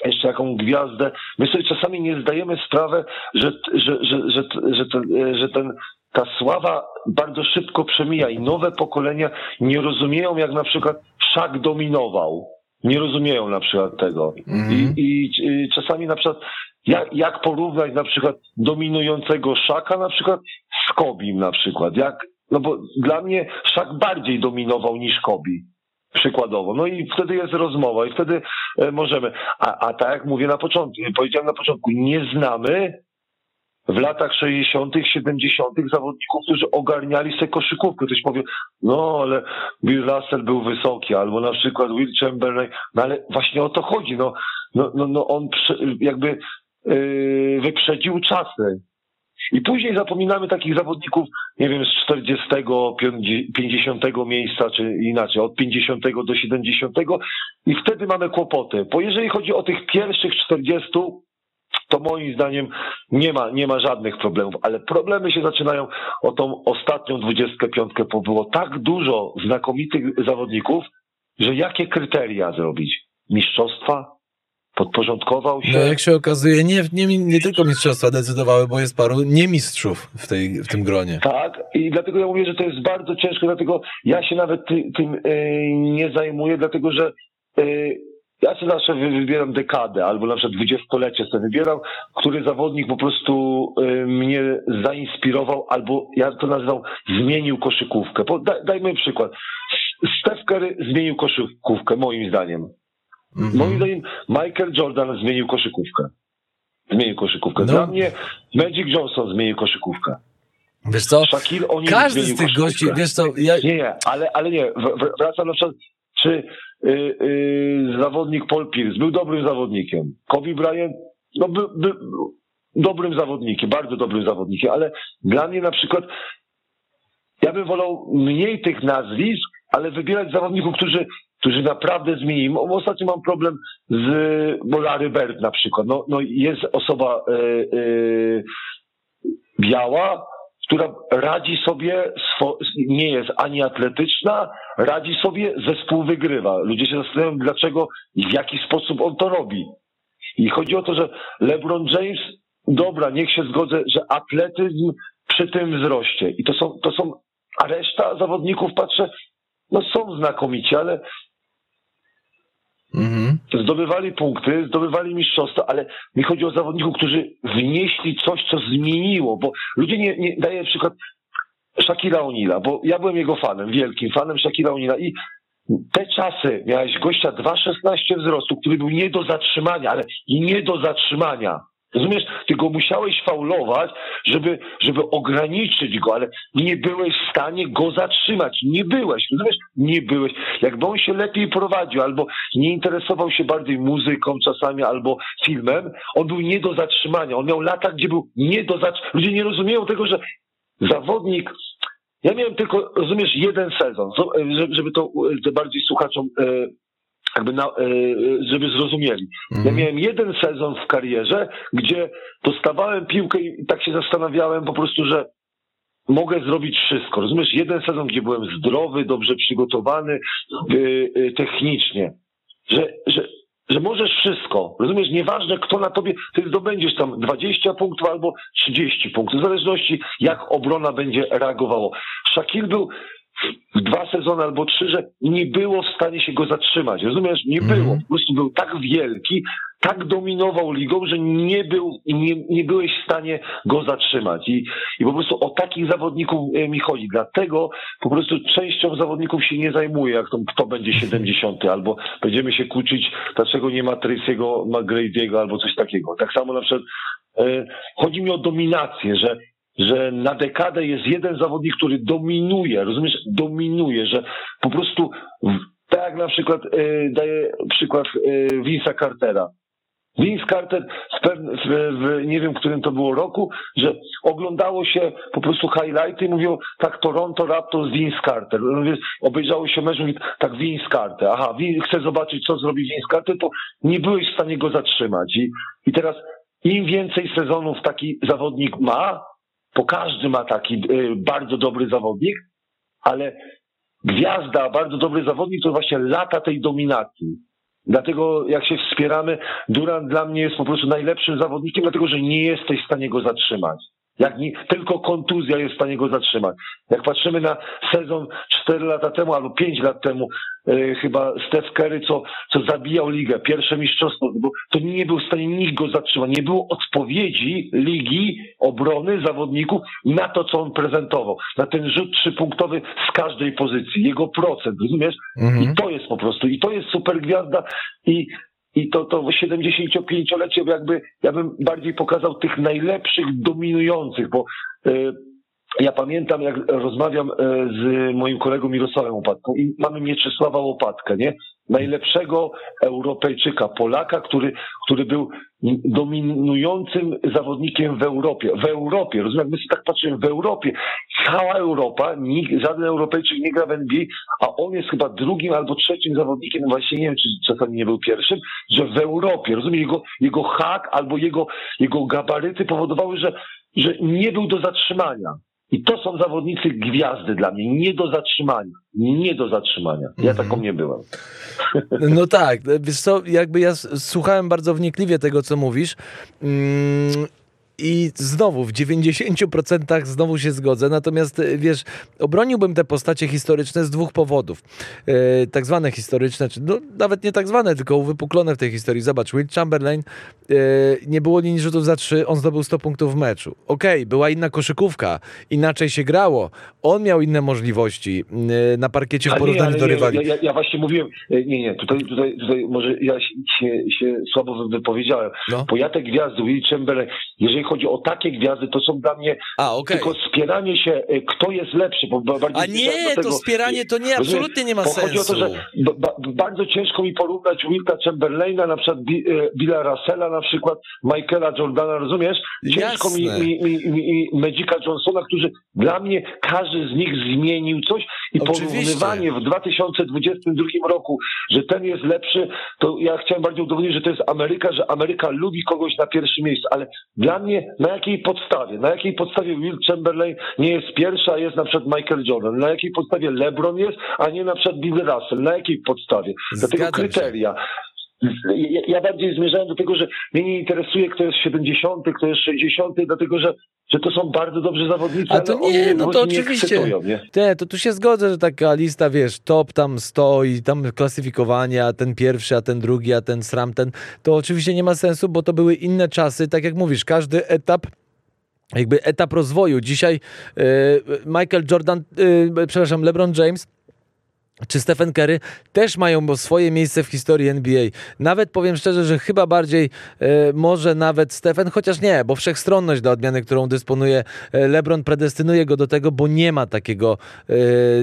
jeszcze jaką gwiazdę. My sobie czasami nie zdajemy sprawy, że, że, że, że, że, ten, że ten, ta sława bardzo szybko przemija i nowe pokolenia nie rozumieją, jak na przykład Szak dominował. Nie rozumieją na przykład tego. Mhm. I, i, i czasami na przykład jak, jak porównać na przykład dominującego Szaka na przykład z Kobim na przykład. Jak, no bo dla mnie Szak bardziej dominował niż Kobi. Przykładowo. No i wtedy jest rozmowa i wtedy e, możemy. A, a tak jak mówię na początku, powiedziałem na początku, nie znamy w latach 60., 70. zawodników, którzy ogarniali sobie koszykówkę. Ktoś powie, no ale Bill Russell był wysoki, albo na przykład Will Chamberlain, no ale właśnie o to chodzi. No, no, no, no on jakby yy, wyprzedził czasy. I później zapominamy takich zawodników, nie wiem, z 40, 50 miejsca, czy inaczej, od 50 do 70 i wtedy mamy kłopoty. Bo jeżeli chodzi o tych pierwszych 40, to moim zdaniem nie ma, nie ma żadnych problemów, ale problemy się zaczynają o tą ostatnią 25, bo było tak dużo znakomitych zawodników, że jakie kryteria zrobić? Mistrzostwa? Podporządkował się. No jak się okazuje, nie, nie, nie tylko mistrzostwa decydowały, bo jest paru niemistrzów w, tej, w tym gronie. Tak, i dlatego ja mówię, że to jest bardzo ciężko, dlatego ja się nawet ty, tym y, nie zajmuję, dlatego że y, ja sobie zawsze wy- wybieram dekadę, albo na przykład dwudziestolecie sobie wybieram, który zawodnik po prostu y, mnie zainspirował, albo ja to nazwał zmienił koszykówkę. Bo, da, dajmy przykład. Steph Curry zmienił koszykówkę, moim zdaniem. Mhm. Moim zdaniem Michael Jordan zmienił koszykówkę. Zmienił koszykówkę. No. Dla mnie Magic Johnson zmienił koszykówkę. Wiesz co, Shaquille każdy z tych gości, wiesz co, ja, Nie, nie, ale, ale nie. Wracam na przykład, czy y, y, zawodnik Paul Pierce był dobrym zawodnikiem. Kobe Bryant, no był, był dobrym zawodnikiem, bardzo dobrym zawodnikiem, ale dla mnie na przykład ja bym wolał mniej tych nazwisk, ale wybierać zawodników, którzy, którzy naprawdę zmienili. Bo Ostatnio mam problem z bo Larry Bird na przykład. No, no jest osoba y, y, biała, która radzi sobie, nie jest ani atletyczna, radzi sobie, zespół wygrywa. Ludzie się zastanawiają, dlaczego i w jaki sposób on to robi. I chodzi o to, że LeBron James, dobra, niech się zgodzę, że atletyzm przy tym wzroście. I to są, to są, a reszta zawodników, patrzę, no są znakomici, ale mhm. zdobywali punkty, zdobywali mistrzostwa, ale mi chodzi o zawodników, którzy wnieśli coś, co zmieniło, bo ludzie nie, nie daję przykład Shakira O'Neala, bo ja byłem jego fanem, wielkim fanem Shakira O'Neala i te czasy miałeś gościa 2,16 wzrostu, który był nie do zatrzymania, ale nie do zatrzymania. Rozumiesz? Ty go musiałeś faulować, żeby, żeby ograniczyć go, ale nie byłeś w stanie go zatrzymać. Nie byłeś. Rozumiesz? Nie byłeś. Jakby on się lepiej prowadził, albo nie interesował się bardziej muzyką czasami, albo filmem, on był nie do zatrzymania. On miał lata, gdzie był nie do zatrzymania. Ludzie nie rozumieją tego, że zawodnik ja miałem tylko, rozumiesz, jeden sezon, zo- żeby- żeby to e, bardziej słuchaczom e, jakby na, e, żeby zrozumieli. Ja Mhm. miałem jeden sezon w karierze, gdzie dostawałem piłkę i tak się zastanawiałem po prostu, że mogę zrobić wszystko. Rozumiesz, jeden sezon, gdzie byłem zdrowy, dobrze przygotowany e, technicznie, że, że, że możesz wszystko. Rozumiesz, nieważne kto na tobie, ty zdobędziesz tam 20 punktów albo 30 punktów, w zależności jak obrona będzie reagowała. Shaquille był dwa sezony albo trzy, że nie było w stanie się go zatrzymać. Rozumiesz? Nie Mhm. było. Po prostu był tak wielki, tak dominował ligą, że nie był, nie, nie byłeś w stanie go zatrzymać. I, I po prostu o takich zawodników e, mi chodzi. Dlatego po prostu częścią zawodników się nie zajmuje, jak to, kto będzie 70, albo będziemy się kłócić, dlaczego nie ma Tracy'ego, McGrady'ego albo coś takiego. Tak samo na przykład e, chodzi mi o dominację, że że na dekadę jest jeden zawodnik, który dominuje, rozumiesz, dominuje, że po prostu w- tak jak na przykład e, daję przykład e, Vince'a Cartera. Vince Carter w, w, w nie wiem, którym to było roku, że oglądało się po prostu highlighty i mówią, tak Toronto Raptors Vince Carter. Obejrzało się mecz, mówi, tak Vince Carter. Aha, chcę zobaczyć, co zrobi Vince Carter, to nie byłeś w stanie go zatrzymać. I, i teraz im więcej sezonów taki zawodnik ma, bo każdy ma taki y, bardzo dobry zawodnik, ale gwiazda, bardzo dobry zawodnik to właśnie lata tej dominacji. Dlatego jak się wspieramy, Durant dla mnie jest po prostu najlepszym zawodnikiem, dlatego że nie jesteś w stanie go zatrzymać. Jak nie, tylko kontuzja jest w stanie go zatrzymać. Jak patrzymy na sezon 4 lata temu albo 5 lat temu, e, chyba Steph Curry, co, co zabijał ligę, pierwsze mistrzostwo, bo to nie był w stanie nikt go zatrzymać. Nie było odpowiedzi ligi, obrony zawodników na to, co on prezentował. Na ten rzut trzypunktowy z każdej pozycji. Jego procent, rozumiesz? Mhm. I to jest po prostu, i to jest super gwiazda i, i to, to 75-lecie jakby, ja bym bardziej pokazał tych najlepszych, dominujących, bo y, ja pamiętam, jak rozmawiam e, z moim kolegą Mirosławem Łopatką i mamy Mieczysława Łopatkę, nie? Najlepszego Europejczyka, Polaka, który, który był dominującym zawodnikiem w Europie. W Europie, rozumiem, my sobie tak patrzymy, w Europie, cała Europa, nikt, żaden Europejczyk nie gra w NBA, a on jest chyba drugim albo trzecim zawodnikiem, właśnie nie wiem, czy czasami nie był pierwszym, że w Europie, rozumiem, jego, jego hak albo jego, jego gabaryty powodowały, że, że nie był do zatrzymania. I to są zawodnicy gwiazdy dla mnie, nie do zatrzymania. Nie do zatrzymania. Ja Mhm. taką nie byłem. No tak, wiesz co, jakby ja słuchałem bardzo wnikliwie tego, co mówisz. I znowu, w 90% znowu się zgodzę, natomiast e, wiesz, obroniłbym te postacie historyczne z dwóch powodów. E, tak zwane historyczne, czy no, nawet nie tak zwane, tylko uwypuklone w tej historii. Zobacz, Will Chamberlain, e, nie było linii rzutów za trzy, on zdobył 100 punktów w meczu. Okej, była inna koszykówka, inaczej się grało, on miał inne możliwości na parkiecie w porównaniu do rywali. Ja, ja, ja właśnie mówiłem, nie, nie, tutaj, tutaj, tutaj może ja się, się, się słabo wypowiedziałem, No. bo ja te gwiazdy, Will Chamberlain, jeżeli chodzi o takie gwiazdy, to są dla mnie A, okej. tylko spieranie się, e, kto jest lepszy, bo ba- bardziej A nie, do to tego- wspieranie to nie, absolutnie nie ma Bo chodzi o sensu. to, że ba, ba, bardzo ciężko mi porównać Wilka Chamberlaina, na przykład e, Billa Russella, na przykład Michaela Jordana, rozumiesz? Ciężko Jasne. mi, mi, mi, mi Magica Johnsona, którzy dla mnie każdy z nich zmienił coś i Oczywiście. porównywanie w 2022 roku, że ten jest lepszy, to ja chciałem bardziej udowodnić, że to jest Ameryka, że Ameryka lubi kogoś na pierwszym miejscu, ale dla mnie na jakiej podstawie? Na jakiej podstawie Will Chamberlain nie jest pierwszy, a jest na przykład Michael Jordan? Na jakiej podstawie LeBron jest, a nie na przykład Bill Russell? Na jakiej podstawie? Dlatego Zgadzam się. Kryteria. Ja, ja bardziej zmierzałem do tego, że mnie nie interesuje, kto jest 70, kto jest 60, dlatego że, że to są bardzo dobrzy zawodnicy. A to nie, no to oczywiście. nie? To tu się zgodzę, że taka lista, wiesz, top tam stoi, tam klasyfikowania, ten pierwszy, a ten drugi, a ten sram, ten, to oczywiście nie ma sensu, bo to były inne czasy, tak jak mówisz, każdy etap jakby etap rozwoju. Dzisiaj e, Michael Jordan, e, przepraszam, LeBron James czy Stephen Curry też mają swoje miejsce w historii NBA. Nawet powiem szczerze, że chyba bardziej e, może nawet Stephen, chociaż nie, bo wszechstronność dla odmiany, którą dysponuje e, LeBron, predestynuje go do tego, bo nie ma takiego e,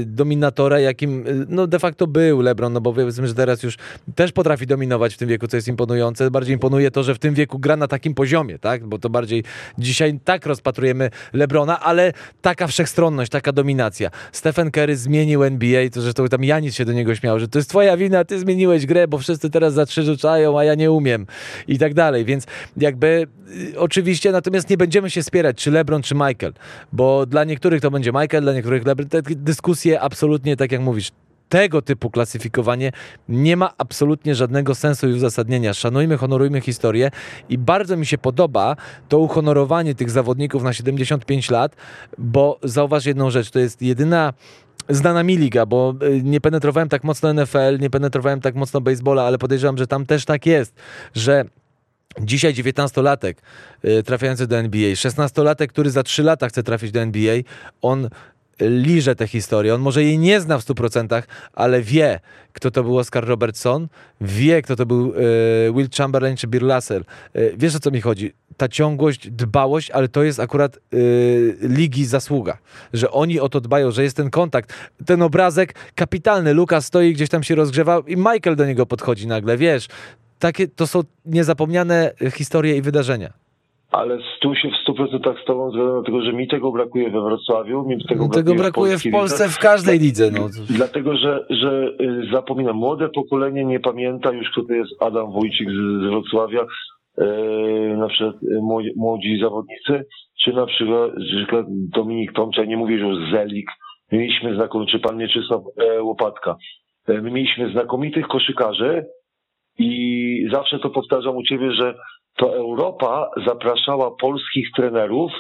dominatora, jakim e, no de facto był LeBron, no bo powiedzmy, że teraz już też potrafi dominować w tym wieku, co jest imponujące. Bardziej imponuje to, że w tym wieku gra na takim poziomie, tak? Bo to bardziej dzisiaj tak rozpatrujemy LeBrona, ale taka wszechstronność, taka dominacja. Stephen Curry zmienił NBA, to zresztą tam Janis się do niego śmiał, że to jest twoja wina, ty zmieniłeś grę, bo wszyscy teraz za trzy rzucają, a ja nie umiem i tak dalej, więc jakby y, oczywiście, natomiast nie będziemy się spierać, czy LeBron, czy Michael, bo dla niektórych to będzie Michael, dla niektórych LeBron, te dyskusje absolutnie, tak jak mówisz, tego typu klasyfikowanie nie ma absolutnie żadnego sensu i uzasadnienia. Szanujmy, honorujmy historię i bardzo mi się podoba to uhonorowanie tych zawodników na 75 lat, bo zauważ jedną rzecz, to jest jedyna znana mi liga, bo y, nie penetrowałem tak mocno NFL, nie penetrowałem tak mocno baseballa, ale podejrzewam, że tam też tak jest, że Dzisiaj 19-latek y, trafiający do NBA, 16-latek, który za 3 lata chce trafić do NBA, on liże tę historię. On może jej nie zna w 100%, ale wie, kto to był Oscar Robertson, wie, kto to był e, Will Chamberlain czy Bill Russell. Wiesz, o co mi chodzi? Ta ciągłość, dbałość, ale to jest akurat e, ligi zasługa, że oni o to dbają, że jest ten kontakt. Ten obrazek kapitalny. Luka stoi, gdzieś tam się rozgrzewa i Michael do niego podchodzi nagle, wiesz. Takie to są niezapomniane historie i wydarzenia. Ale tu się w 100% z tobą zgadzam, dlatego że mi tego brakuje we Wrocławiu, mi tego No, brakuje, tego brakuje w polskiej Polsce lidze. w każdej lidze. No. Dlatego, że, że y, zapominam, młode pokolenie nie pamięta już, kto to jest Adam Wójcik z, z Wrocławia, yy, na przykład y, młodzi, zawodnicy, czy na przykład, Dominik Tomcza, nie mówię, że Zelik, my mieliśmy znakomity, czy pan Mieczysław e, Łopatka, E, my mieliśmy znakomitych koszykarzy i zawsze to powtarzam u ciebie, że to Europa zapraszała polskich trenerów,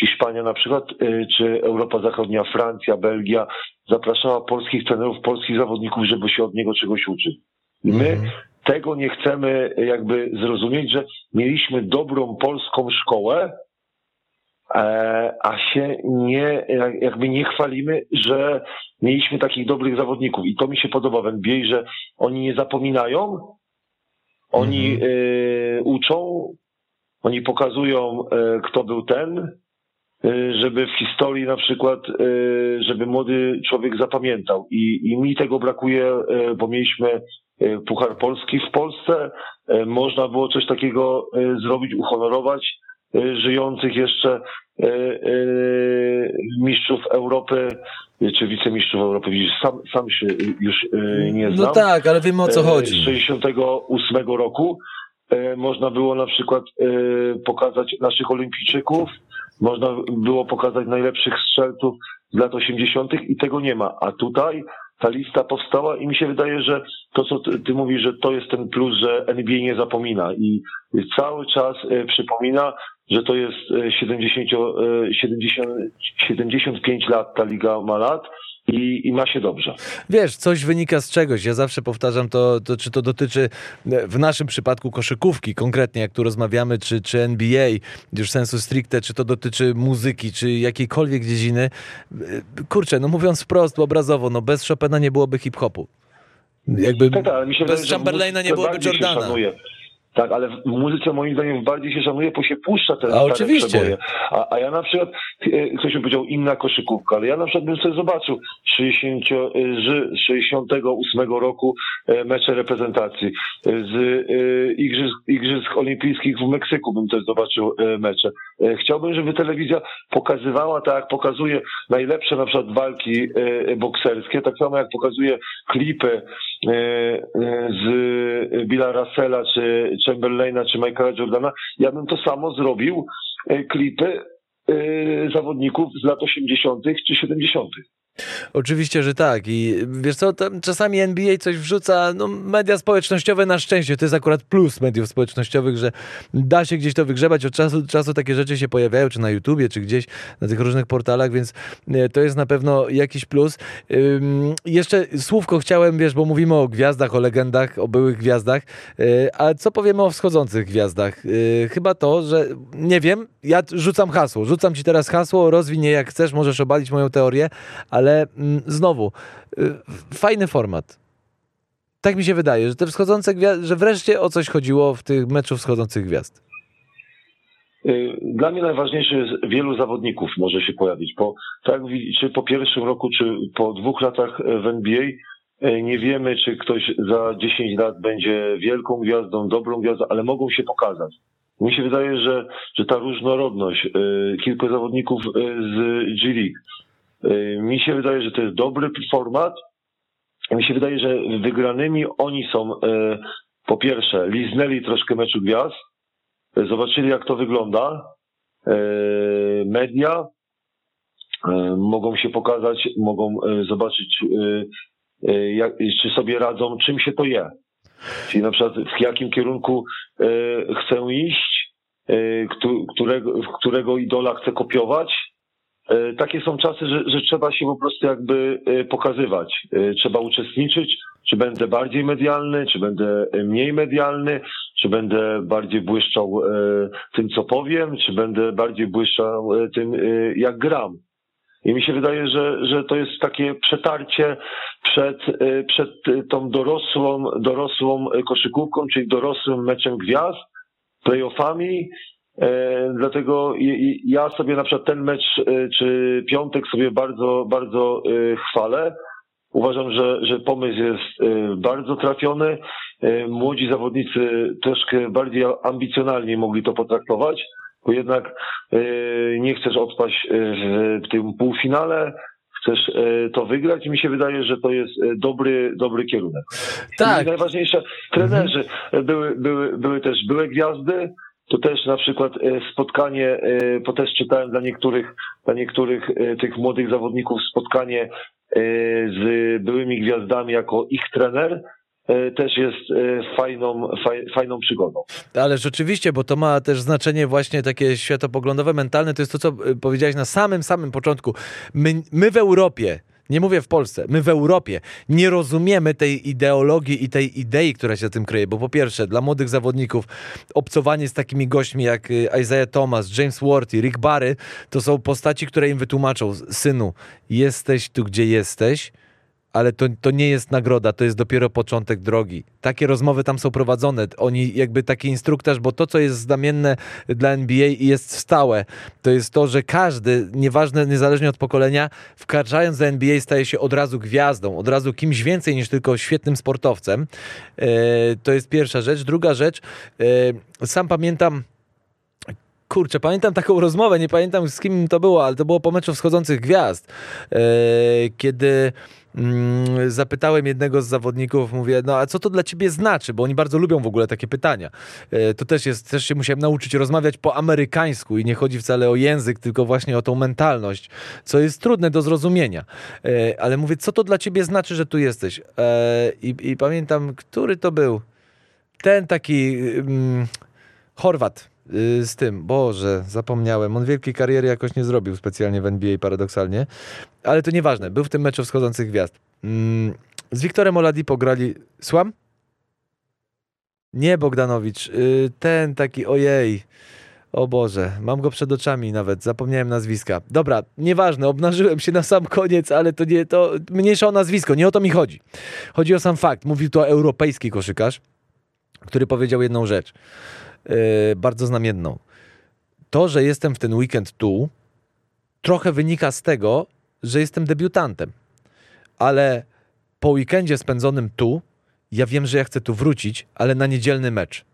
Hiszpania na przykład, y, czy Europa Zachodnia, Francja, Belgia, zapraszała polskich trenerów, polskich zawodników, żeby się od niego czegoś uczyć. My Mhm. Tego nie chcemy jakby zrozumieć, że mieliśmy dobrą polską szkołę, e, a się nie, jak- jakby nie chwalimy, że mieliśmy takich dobrych zawodników. I to mi się podoba w NBA, że oni nie zapominają, oni e, uczą, oni pokazują, e, kto był ten, żeby w historii na przykład, e, żeby młody człowiek zapamiętał. I, i mi tego brakuje, e, bo mieliśmy Puchar Polski w Polsce. Można było coś takiego zrobić, uhonorować żyjących jeszcze mistrzów Europy, czy wicemistrzów Europy. Widzisz, sam, sam się już nie znam No tak, ale wiemy o co chodzi. Z 68 roku. Można było na przykład pokazać naszych olimpijczyków, można było pokazać najlepszych strzelców z lat 80. i tego nie ma. A tutaj ta lista powstała i mi się wydaje, że to, co ty, ty mówisz, że to jest ten plus, że NBA nie zapomina i cały czas e, przypomina, że to jest 70, 70, 75 lat ta liga ma lat i, i ma się dobrze. Wiesz, coś wynika z czegoś. Ja zawsze powtarzam to, to, czy to dotyczy e, w naszym przypadku koszykówki, konkretnie jak tu rozmawiamy, czy, czy NBA, już sensu stricte, czy to dotyczy muzyki, czy jakiejkolwiek dziedziny. E, kurczę, no mówiąc wprost, obrazowo, no bez Chopina nie byłoby hip-hopu. Jakby tak, tak, bez wydaje, Chamberlaina nie byłoby Jordana. Tak, ale w muzyce moim zdaniem bardziej się szanuje, bo się puszcza te a oczywiście. przeboje. A, a ja na przykład, e, ktoś mi powiedział inna koszykówka, ale ja na przykład bym sobie zobaczył 60, z 68 roku e, mecze reprezentacji, z e, igrzysk, igrzysk olimpijskich w Meksyku bym też zobaczył mecze. Chciałbym, żeby telewizja pokazywała tak, jak pokazuje najlepsze na przykład walki bokserskie, tak samo jak pokazuje klipy z Billa Russella czy Chamberlaina czy Michaela Jordana, ja bym to samo zrobił e, klipy e, zawodników z lat 80. czy 70. Oczywiście, że tak. I wiesz co, czasami NBA coś wrzuca, no media społecznościowe na szczęście, to jest akurat plus mediów społecznościowych, że da się gdzieś to wygrzebać, od czasu do czasu takie rzeczy się pojawiają, czy na YouTubie, czy gdzieś na tych różnych portalach, więc e, to jest na pewno jakiś plus. Jeszcze słówko chciałem, wiesz, bo mówimy o gwiazdach, o legendach, o byłych gwiazdach, e, a co powiemy o wschodzących gwiazdach? E, chyba to, że nie wiem, ja rzucam hasło, rzucam ci teraz hasło, rozwinie jak chcesz, możesz obalić moją teorię, ale ale mm, znowu, y, fajny format. Tak mi się wydaje, że te wschodzące gwiazdy, że wreszcie o coś chodziło w tych meczu wschodzących gwiazd. Y, dla mnie najważniejsze jest wielu zawodników może się pojawić. Po, tak, czy po pierwszym roku, czy po dwóch latach w NBA y, nie wiemy, czy ktoś za 10 lat będzie wielką gwiazdą, dobrą gwiazdą, ale mogą się pokazać. Mi się wydaje, że, że ta różnorodność kilku zawodników z G League, Y, mi się wydaje, że to jest dobry format. Mi się wydaje, że wygranymi oni są y, po pierwsze, liznęli troszkę meczu gwiazd, y, zobaczyli jak to wygląda. Media mogą się pokazać, mogą zobaczyć, jak, czy sobie radzą, czym się to je. Czyli na przykład w jakim kierunku chcę iść, którego, którego idola chcę kopiować, takie są czasy, że, że, trzeba się po prostu jakby e, pokazywać. E, trzeba uczestniczyć, czy będę bardziej medialny, czy będę mniej medialny, czy będę bardziej błyszczał tym, co powiem, czy będę bardziej błyszczał tym, jak gram. I mi się wydaje, że, że to jest takie przetarcie przed, przed tą dorosłą, dorosłą koszykówką, czyli dorosłym meczem gwiazd, playoffami, E, dlatego ja sobie na przykład ten mecz e, czy piątek sobie bardzo, bardzo e, chwalę. Uważam, że, że pomysł jest bardzo trafiony. Młodzi zawodnicy troszkę bardziej ambicjonalnie mogli to potraktować, bo jednak nie chcesz odpaść w tym półfinale, chcesz to wygrać i mi się wydaje, że to jest dobry, dobry kierunek. Tak. I najważniejsze, trenerzy, były, były, były też były gwiazdy, to też na przykład e, spotkanie, e, bo też czytałem dla niektórych, dla niektórych e, tych młodych zawodników spotkanie z byłymi gwiazdami jako ich trener, też jest fajną, fajną przygodą. Ale rzeczywiście, bo to ma też znaczenie właśnie takie światopoglądowe, mentalne, to jest to, co powiedziałeś na samym, samym początku. My, my w Europie nie mówię w Polsce, my w Europie. Nie rozumiemy tej ideologii i tej idei, która się za tym kryje, bo po pierwsze, dla młodych zawodników obcowanie z takimi gośćmi jak y, Isaiah Thomas, James Worthy, Rick Barry, to są postaci, które im wytłumaczą, synu, jesteś tu, gdzie jesteś, ale to, to nie jest nagroda, to jest dopiero początek drogi. Takie rozmowy tam są prowadzone. Oni jakby taki instruktaż, bo to, co jest znamienne dla NBA i jest stałe, to jest to, że każdy, nieważne, niezależnie od pokolenia, wkraczając do NBA staje się od razu gwiazdą, od razu kimś więcej niż tylko świetnym sportowcem. E, to jest pierwsza rzecz. Druga rzecz, e, sam pamiętam kurczę, pamiętam taką rozmowę, nie pamiętam z kim to było, ale to było po meczu wschodzących gwiazd, e, kiedy mm, zapytałem jednego z zawodników, mówię, no a co to dla ciebie znaczy, bo oni bardzo lubią w ogóle takie pytania. E, to też jest, też się musiałem nauczyć rozmawiać po amerykańsku i nie chodzi wcale o język, tylko właśnie o tą mentalność, co jest trudne do zrozumienia. E, ale mówię, co to dla ciebie znaczy, że tu jesteś? I, I pamiętam, który to był? Ten taki mm, Chorwat z tym, Boże, zapomniałem. On wielkiej kariery jakoś nie zrobił specjalnie w NBA, paradoksalnie. Ale to nieważne. Był w tym meczu wschodzących gwiazd. Mm, z Wiktorem Oladipo grali... Słam? Nie Bogdanowicz. y, Ten taki, ojej. O Boże, mam go przed oczami nawet, zapomniałem nazwiska. Dobra, nieważne, obnażyłem się na sam koniec, ale to nie, to mniejsza o nazwisko, nie o to mi chodzi. Chodzi o sam fakt. Mówił to europejski koszykarz, który powiedział jedną rzecz, bardzo znamienną. To, że jestem w ten weekend tu, trochę wynika z tego, że jestem debiutantem. Ale po weekendzie spędzonym tu, ja wiem, że ja chcę tu wrócić, ale na niedzielny mecz.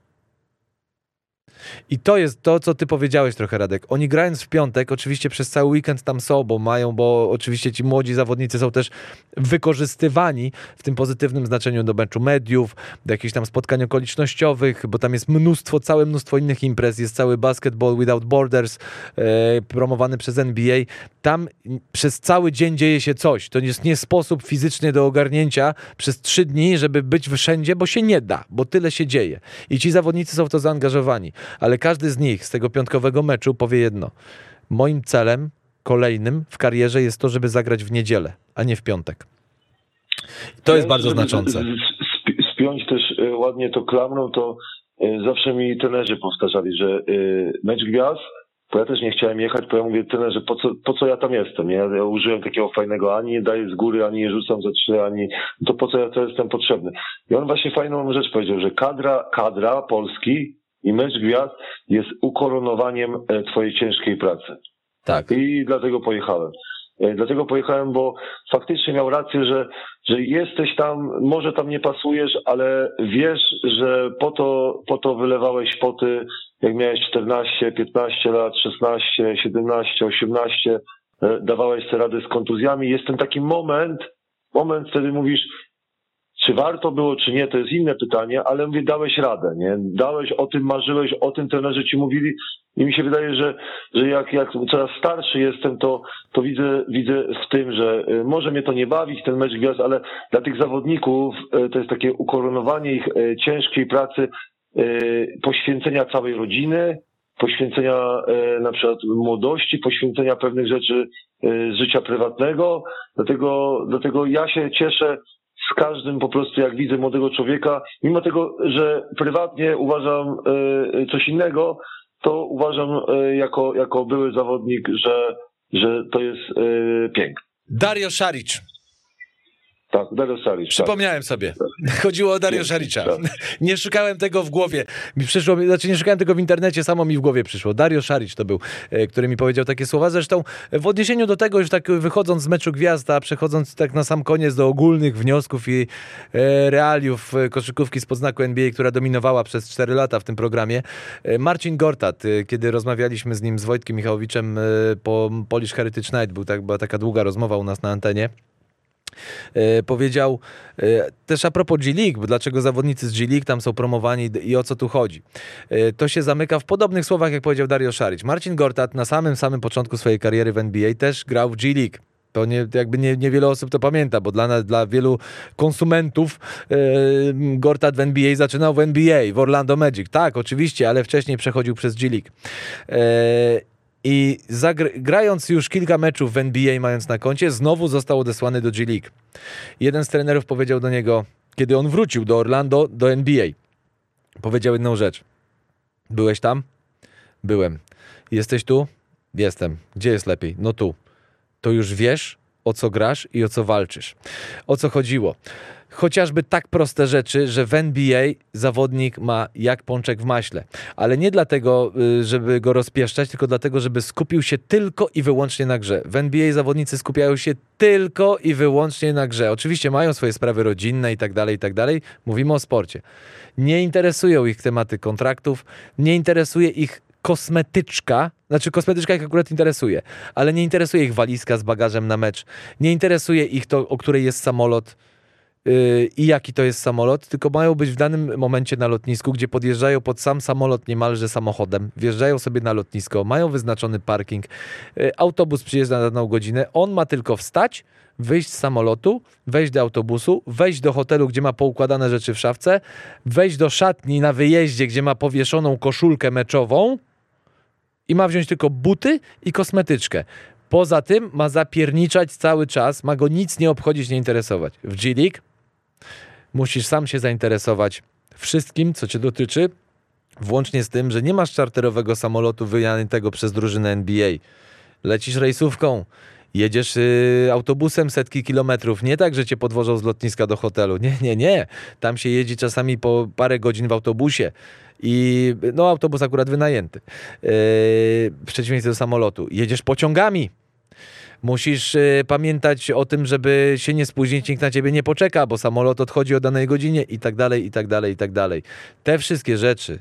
I to jest to, co ty powiedziałeś trochę, Radek. Oni grając w piątek, oczywiście przez cały weekend tam są, bo mają, bo oczywiście ci młodzi zawodnicy są też wykorzystywani w tym pozytywnym znaczeniu do meczu mediów, do jakichś tam spotkań okolicznościowych, bo tam jest mnóstwo, całe mnóstwo innych imprez, jest cały Basketball Without Borders e, promowany przez NBA. Tam przez cały dzień dzieje się coś. To jest nie sposób fizycznie do ogarnięcia przez trzy dni, żeby być wszędzie, bo się nie da, bo tyle się dzieje. I ci zawodnicy są w to zaangażowani ale każdy z nich z tego piątkowego meczu powie jedno. Moim celem kolejnym w karierze jest to, żeby zagrać w niedzielę, a nie w piątek. To jest bardzo znaczące. Spiąć też e, ładnie to klamrą, to e, zawsze mi trenerzy powtarzali, że e, mecz gwiazd, bo ja też nie chciałem jechać, bo ja mówię trenerze, po co, po co ja tam jestem? Nie? Ja użyłem takiego fajnego, ani nie daję z góry, ani nie rzucam za trzy, ani to po co ja to jestem potrzebny. I on właśnie fajną rzecz powiedział, że kadra, kadra Polski i mecz gwiazd jest ukoronowaniem e, twojej ciężkiej pracy. Tak. I dlatego pojechałem. E, dlatego pojechałem, bo faktycznie miał rację, że, że jesteś tam, może tam nie pasujesz, ale wiesz, że po to, po to wylewałeś poty, jak miałeś 14, 15 lat, 16, 17, 18, dawałeś sobie radę z kontuzjami. Jest ten taki moment, moment, wtedy mówisz, czy warto było, czy nie, to jest inne pytanie, ale mówię, dałeś radę, nie? Dałeś o tym, marzyłeś o tym, trenerzy ci mówili i mi się wydaje, że, że jak, jak coraz starszy jestem, to, to widzę, widzę w tym, że y, może mnie to nie bawić, ten mecz gwiazd, ale dla tych zawodników y, to jest takie ukoronowanie ich y, ciężkiej pracy, poświęcenia całej rodziny, poświęcenia na przykład młodości, poświęcenia pewnych rzeczy z życia prywatnego. Dlatego, dlatego ja się cieszę z każdym po prostu, jak widzę młodego człowieka, mimo tego, że prywatnie uważam e, coś innego, to uważam e, jako, jako były zawodnik, że, że to jest e, piękne. Dario Szaricz. Tak, Dario Saric. Przypomniałem tak. sobie. Chodziło o Dario Saricza. Tak. Nie szukałem tego w głowie. Mi przyszło, znaczy nie szukałem tego w internecie, samo mi w głowie przyszło. Dario Saric to był, e, który mi powiedział takie słowa. Zresztą w odniesieniu do tego, już tak wychodząc z meczu Gwiazda, przechodząc tak na sam koniec do ogólnych wniosków i e, realiów e, koszykówki z podznaku NBA, która dominowała przez 4 lata w tym programie. Marcin Gortat, kiedy rozmawialiśmy z nim, z Wojtkiem Michałowiczem po Polish Heritage Night, był tak, była taka długa rozmowa u nas na antenie. E, powiedział e, też a propos G-League, dlaczego zawodnicy z G-League tam są promowani i o co tu chodzi. E, to się zamyka w podobnych słowach, jak powiedział Dario Szaric. Marcin Gortat na samym samym początku swojej kariery w NBA też grał w G-League. To nie, jakby nie, niewiele osób to pamięta, bo dla, dla wielu konsumentów yy, Gortat w NBA zaczynał w NBA, w Orlando Magic. Tak, oczywiście, ale wcześniej przechodził przez G-League. Yy, i grając już kilka meczów w NBA, mając na koncie, znowu został odesłany do G-League. Jeden z trenerów powiedział do niego, kiedy on wrócił do Orlando, do NBA, powiedział jedną rzecz. Byłeś tam? Byłem. Jesteś tu? Jestem. Gdzie jest lepiej? No tu. To już wiesz, o co grasz i o co walczysz. O co chodziło chociażby tak proste rzeczy, że w NBA zawodnik ma jak pączek w maśle. Ale nie dlatego, y, żeby go rozpieszczać, tylko dlatego, żeby skupił się tylko i wyłącznie na grze. W NBA zawodnicy skupiają się tylko i wyłącznie na grze. Oczywiście mają swoje sprawy rodzinne i tak dalej, i tak dalej. Mówimy o sporcie. Nie interesują ich tematy kontraktów, nie interesuje ich kosmetyczka, znaczy kosmetyczka ich akurat interesuje, ale nie interesuje ich walizka z bagażem na mecz, nie interesuje ich to, o której jest samolot i jaki to jest samolot, tylko mają być w danym momencie na lotnisku, gdzie podjeżdżają pod sam samolot niemalże samochodem, wjeżdżają sobie na lotnisko, mają wyznaczony parking, yy, autobus przyjeżdża na daną godzinę, on ma tylko wstać, wyjść z samolotu, wejść do autobusu, wejść do hotelu, gdzie ma poukładane rzeczy w szafce, wejść do szatni na wyjeździe, gdzie ma powieszoną koszulkę meczową i ma wziąć tylko buty i kosmetyczkę. Poza tym ma zapierniczać cały czas, ma go nic nie obchodzić, nie interesować. W G-League musisz sam się zainteresować wszystkim, co cię dotyczy, włącznie z tym, że nie masz czarterowego samolotu wyjętego przez drużynę NBA. Lecisz rejsówką, jedziesz y, autobusem setki kilometrów. Nie tak, że cię podwożą z lotniska do hotelu. Nie, nie, nie. Tam się jeździ czasami po parę godzin w autobusie. I no, autobus akurat wynajęty. Yy, w przeciwieństwie do samolotu. Jedziesz pociągami. Musisz y, pamiętać o tym, żeby się nie spóźnić, nikt na ciebie nie poczeka, bo samolot odchodzi o danej godzinie i tak dalej, i tak dalej, i tak dalej. Te wszystkie rzeczy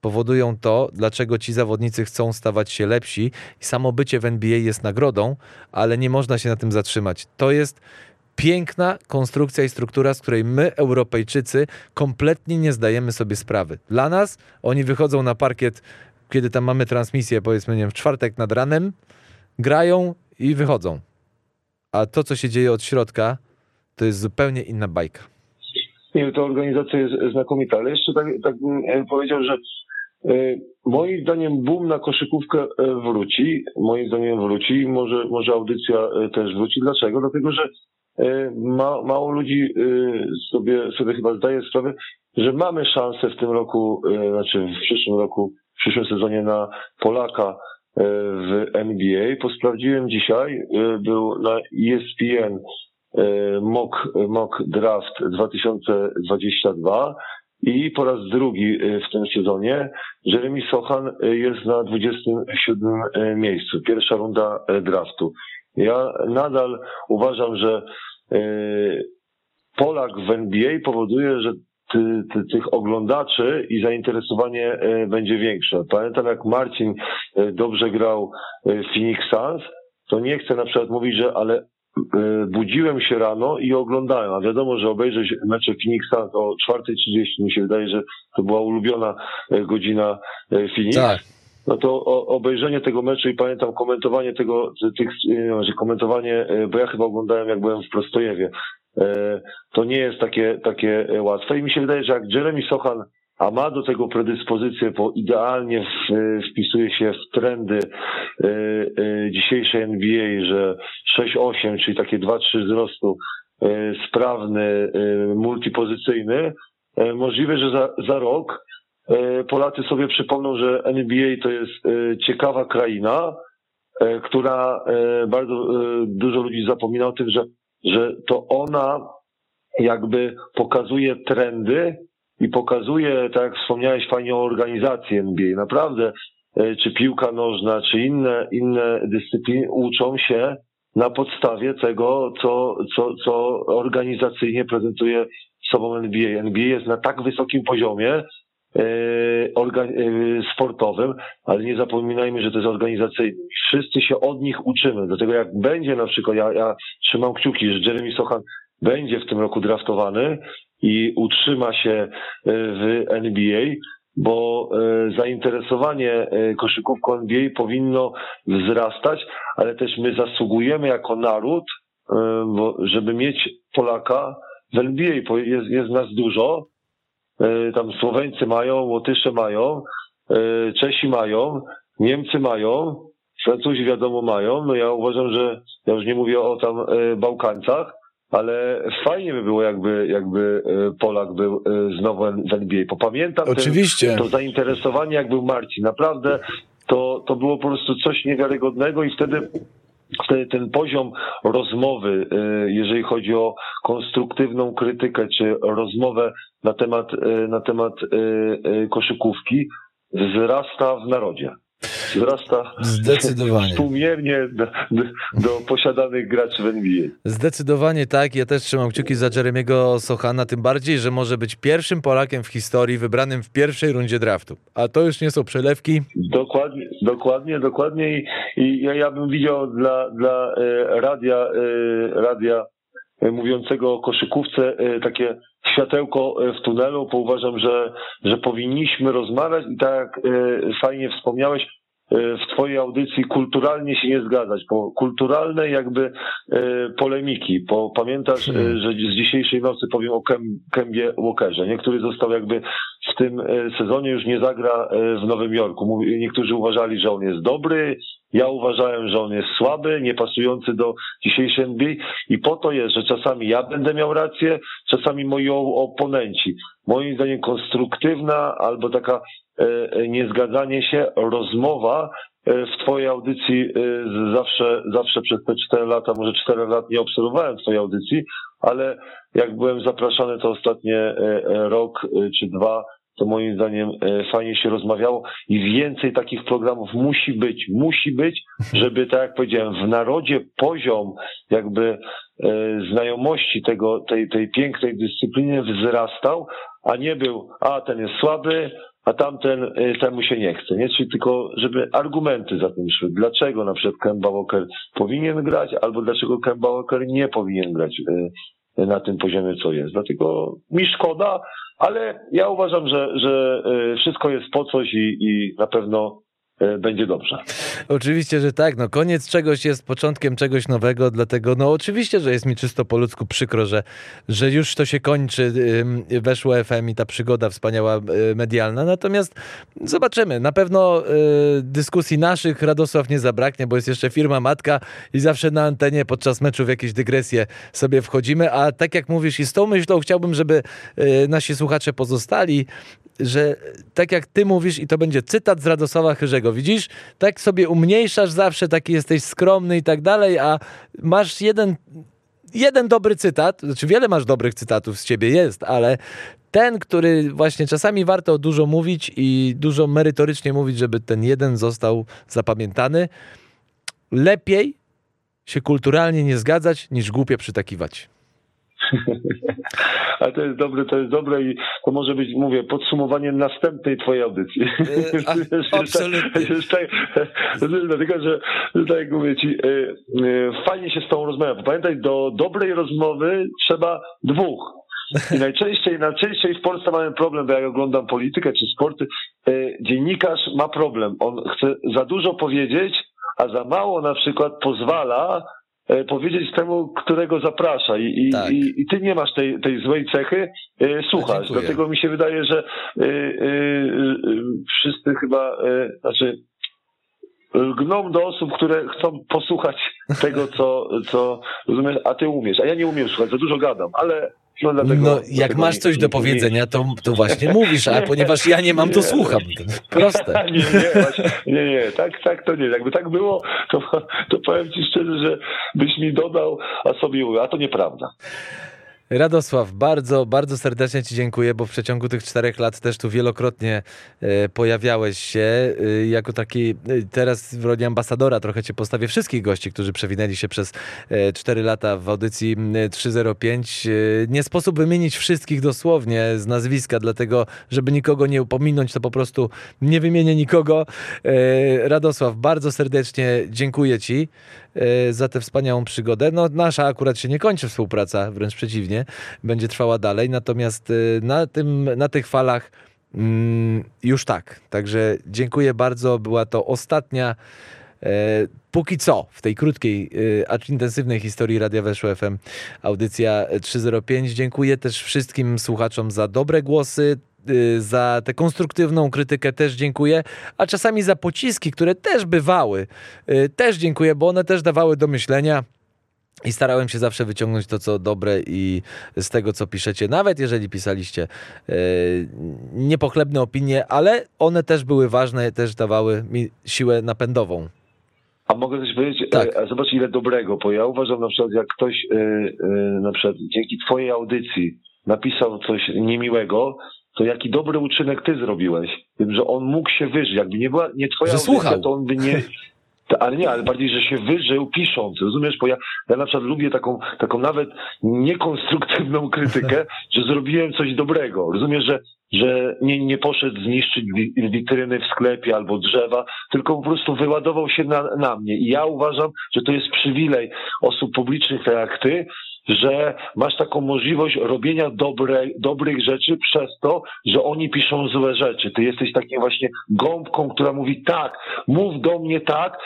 powodują to, dlaczego ci zawodnicy chcą stawać się lepsi i samo bycie w NBA jest nagrodą, ale nie można się na tym zatrzymać. To jest piękna konstrukcja i struktura, z której my, Europejczycy, kompletnie nie zdajemy sobie sprawy. Dla nas oni wychodzą na parkiet, kiedy tam mamy transmisję, powiedzmy, nie wiem, w czwartek nad ranem, grają i wychodzą. A to, co się dzieje od środka, to jest zupełnie inna bajka. Nie, to organizacja jest znakomita, ale jeszcze tak, tak bym e, powiedział, że e, moim zdaniem boom na koszykówkę e, wróci. Moim zdaniem wróci. Może, może audycja też wróci. Dlaczego? Dlatego, że ma, mało ludzi sobie, sobie chyba zdaje sprawę, że mamy szansę w tym roku, znaczy w przyszłym roku, w przyszłym sezonie na Polaka w NBA. Posprawdziłem dzisiaj, był na ESPN mock, mock draft 2022 i po raz drugi w tym sezonie Jeremy Sochan jest na 27 miejscu. Pierwsza runda draftu. Ja nadal uważam, że Polak w NBA powoduje, że ty, ty, tych oglądaczy i zainteresowanie będzie większe. Pamiętam jak Marcin dobrze grał w Phoenix Suns, to nie chcę na przykład mówić, że ale budziłem się rano i oglądałem, a wiadomo, że obejrzeć mecze Phoenix Suns o 4.30 mi się wydaje, że to była ulubiona godzina Phoenix. Tak. No to obejrzenie tego meczu i pamiętam komentowanie tego, tych, że komentowanie, bo ja chyba oglądałem jak byłem w Prostojewie. To nie jest takie, takie łatwe. I mi się wydaje, że jak Jeremy Sochan a ma do tego predyspozycję, bo idealnie wpisuje się w trendy y, y, dzisiejszej NBA, że 6-8, czyli takie 2-3 wzrostu, sprawny, multipozycyjny, możliwe, że za, za rok Polacy sobie przypomną, że NBA to jest ciekawa kraina, która bardzo dużo ludzi zapomina o tym, że, że to ona jakby pokazuje trendy, i pokazuje, tak jak wspomniałeś fajnie o organizacji NBA. Naprawdę, e, czy piłka nożna, czy inne, inne dyscypliny uczą się na podstawie tego, co, co, co organizacyjnie prezentuje sobą NBA. NBA jest na tak wysokim poziomie sportowym, ale nie zapominajmy, że to jest organizacyjny. Wszyscy się od nich uczymy. Dlatego jak będzie na przykład, ja, ja trzymam kciuki, że Jeremy Sochan będzie w tym roku draftowany i utrzyma się e, w NBA, bo e, zainteresowanie e, koszykówką NBA powinno wzrastać, ale też my zasługujemy jako naród, żeby mieć Polaka w NBA. Jest, jest nas dużo. Tam Słoweńcy mają, Łotysze mają, Czesi mają, Niemcy mają, Francuzi wiadomo mają. No ja uważam, że ja już nie mówię o tam Bałkańcach, ale fajnie by było, jakby, jakby e, Polak był e, znowu w NBA. Popamiętam Oczywiście. Ten, to zainteresowanie, jak był Marcin. Naprawdę to, to było po prostu coś niewiarygodnego i wtedy wtedy ten poziom rozmowy, e, jeżeli chodzi o konstruktywną krytykę, czy rozmowę na temat, na temat koszykówki, wzrasta w narodzie. Wzrasta Zdecydowanie. współmiernie do, do, posiadanych graczy w NBA. Zdecydowanie tak. Ja też trzymam kciuki za Jeremiego Sochana, tym bardziej, że może być pierwszym Polakiem w historii wybranym w pierwszej rundzie draftu. A to już nie są przelewki. Dokładnie, dokładnie, dokładnie. I, i ja, ja bym widział dla, dla e, radia, e, radia mówiącego o koszykówce e, takie światełko e, w tunelu, bo uważam, że, że powinniśmy rozmawiać i tak e, fajnie wspomniałeś, e, w twojej audycji kulturalnie się nie zgadzać, bo kulturalne jakby e, polemiki, bo pamiętasz, e, że z dzisiejszej nocy powiem o Kem, Kembie Walkerze, nie? który został jakby w tym sezonie już nie zagra w Nowym Jorku. Niektórzy uważali, że on jest dobry, ja uważałem, że on jest słaby, niepasujący do dzisiejszej NBA i po to jest, że czasami ja będę miał rację, czasami moi oponenci. Moim zdaniem konstruktywna albo taka niezgadzanie się, rozmowa e, w twojej audycji e, zawsze, zawsze przez te 4 lata, może 4 lat nie obserwowałem twojej audycji, ale jak byłem zapraszany to ostatnie e, e, rok e, czy dwa, to moim zdaniem e, fajnie się rozmawiało i więcej takich programów musi być, musi być, żeby tak jak powiedziałem, w narodzie poziom jakby e, znajomości tego, tej, tej pięknej dyscypliny wzrastał, a nie był, a ten jest słaby, a tamten e, temu się nie chce, nie? Czyli tylko, żeby argumenty za tym szły. Dlaczego na przykład Kemba Walker powinien grać, albo dlaczego Kemba Walker nie powinien grać e, na tym poziomie, co jest. Dlatego mi szkoda, ale ja uważam, że, że e, wszystko jest po coś i, i na pewno będzie dobrze. Oczywiście, że tak. No, koniec czegoś jest początkiem czegoś nowego, dlatego no oczywiście, że jest mi czysto po ludzku przykro, że, że już to się kończy. Weszło FM i ta przygoda wspaniała y, medialna. Natomiast zobaczymy. Na pewno y, dyskusji naszych Radosław nie zabraknie, bo jest jeszcze firma matka i zawsze na antenie podczas meczu w jakieś dygresje sobie wchodzimy. A tak jak mówisz i z tą myślą chciałbym, żeby nasi słuchacze pozostali, że tak jak ty mówisz i to będzie cytat z Radosława Chyrzego, widzisz? Tak sobie umniejszasz zawsze, taki jesteś skromny i tak dalej, a masz jeden, jeden dobry cytat, znaczy wiele masz dobrych cytatów z ciebie jest, ale ten, który właśnie czasami warto dużo mówić i dużo merytorycznie mówić, żeby ten jeden został zapamiętany, lepiej się kulturalnie nie zgadzać, niż głupie przytakiwać. Ale to jest dobre, to jest dobre i to może być, mówię, podsumowanie następnej twojej audycji. a, absolutnie. Dlatego, że że tak jak mówię ci, e, e, fajnie się z tą rozmawia. Bo Pamiętaj, do dobrej rozmowy trzeba dwóch. I najczęściej, najczęściej w Polsce mamy problem, bo jak oglądam politykę czy sporty, e, dziennikarz ma problem. On chce za dużo powiedzieć, a za mało na przykład pozwala powiedzieć temu, którego zaprasza. I, i, Tak. i, i ty nie masz tej, tej złej cechy, e, słuchasz. dziękuję. Dlatego mi się wydaje, że e, e, e, wszyscy chyba, e, znaczy lgną do osób, które chcą posłuchać tego, co, co rozumiesz, a ty umiesz, a ja nie umiem słuchać, za dużo gadam, ale no dlatego... No, jak dlatego masz nie- coś do nie- powiedzenia, to, to właśnie mówisz, a Nie. ponieważ ja nie mam, to Nie. słucham. Proste. Nie, nie, właśnie, nie, nie, tak, tak to nie. Jakby tak było, to, to powiem ci szczerze, że byś mi dodał, a sobie mówił, a to nieprawda. Radosław, bardzo, bardzo serdecznie Ci dziękuję, bo w przeciągu tych czterech lat też tu wielokrotnie e, pojawiałeś się e, jako taki, e, teraz w roli ambasadora trochę Cię postawię wszystkich gości, którzy przewinęli się przez cztery lata w audycji m, 305. E, nie sposób wymienić wszystkich dosłownie z nazwiska, dlatego żeby nikogo nie upominąć, to po prostu nie wymienię nikogo. Radosław, bardzo serdecznie dziękuję Ci za tę wspaniałą przygodę. No, nasza akurat się nie kończy współpraca, wręcz przeciwnie, będzie trwała dalej, natomiast e, na, tym, na tych falach mm, już tak. Także dziękuję bardzo. Była to ostatnia, póki co, w tej krótkiej, e, acz intensywnej historii Radia Weszło FM audycja 305. Dziękuję też wszystkim słuchaczom za dobre głosy, y, za tę konstruktywną krytykę też dziękuję, a czasami za pociski, które też bywały, też dziękuję, bo one też dawały do myślenia. I starałem się zawsze wyciągnąć to, co dobre i z tego, co piszecie, nawet jeżeli pisaliście e, niepochlebne opinie, ale one też były ważne, też dawały mi siłę napędową. A mogę coś powiedzieć? Tak. E, A zobacz ile dobrego, bo ja uważam na przykład, jak ktoś e, e, na przykład dzięki twojej audycji napisał coś niemiłego, to jaki dobry uczynek ty zrobiłeś. Tym, że on mógł się wyżyć. Jakby nie była nie twoja Że słuchał. audycja, to on by nie... To, ale nie, ale bardziej, że się wyżył pisząc, rozumiesz? Bo ja, ja na przykład lubię taką, taką nawet niekonstruktywną krytykę, że zrobiłem coś dobrego. Rozumiesz, że, że nie, nie poszedł zniszczyć wi- witryny w sklepie albo drzewa, tylko po prostu wyładował się na, na mnie. I ja uważam, że to jest przywilej osób publicznych tak jak ty, że masz taką możliwość robienia dobre, dobrych rzeczy przez to, że oni piszą złe rzeczy. Ty jesteś takim właśnie gąbką, która mówi tak, mów do mnie tak,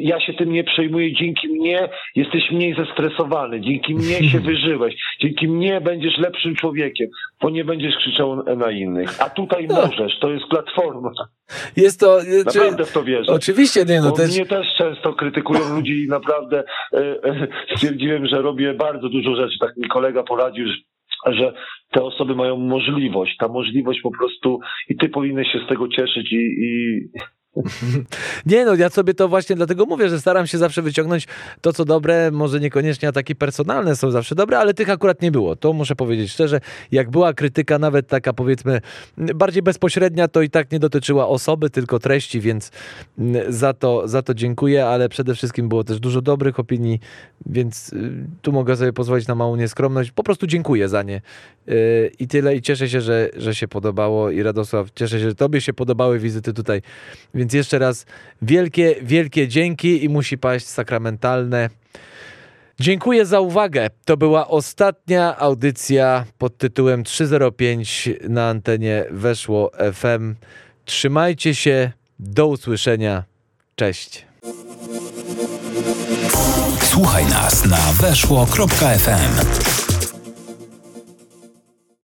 ja się tym nie przejmuję, dzięki mnie jesteś mniej zestresowany, dzięki mnie się wyżyłeś, dzięki mnie będziesz lepszym człowiekiem, bo nie będziesz krzyczał na innych. A tutaj możesz, to jest platforma. Jest to... e, czy- Naprawdę w to wierzę. Oczywiście, nie, no Bo też... mnie też często krytykują ludzi i naprawdę e, e, stwierdziłem, że robię bardzo dużo rzeczy. Tak mi kolega poradził, że że te osoby mają możliwość, ta możliwość po prostu i ty powinieneś się z tego cieszyć i, i Nie no, ja sobie to właśnie dlatego mówię, że staram się zawsze wyciągnąć to, co dobre, może niekoniecznie ataki personalne są zawsze dobre, ale tych akurat nie było. To muszę powiedzieć szczerze, jak była krytyka nawet taka powiedzmy bardziej bezpośrednia, to i tak nie dotyczyła osoby, tylko treści, więc mm, za to, za to dziękuję, ale przede wszystkim było też dużo dobrych opinii, więc y, tu mogę sobie pozwolić na małą nieskromność. Po prostu dziękuję za nie. Y, I tyle i cieszę się, że, że się podobało i Radosław, cieszę się, że tobie się podobały wizyty tutaj więc jeszcze raz wielkie, wielkie dzięki i musi paść sakramentalne. Dziękuję za uwagę. To była ostatnia audycja pod tytułem 305 na antenie Weszło FM. Trzymajcie się. Do usłyszenia. Cześć. Słuchaj nas na weszło.fm.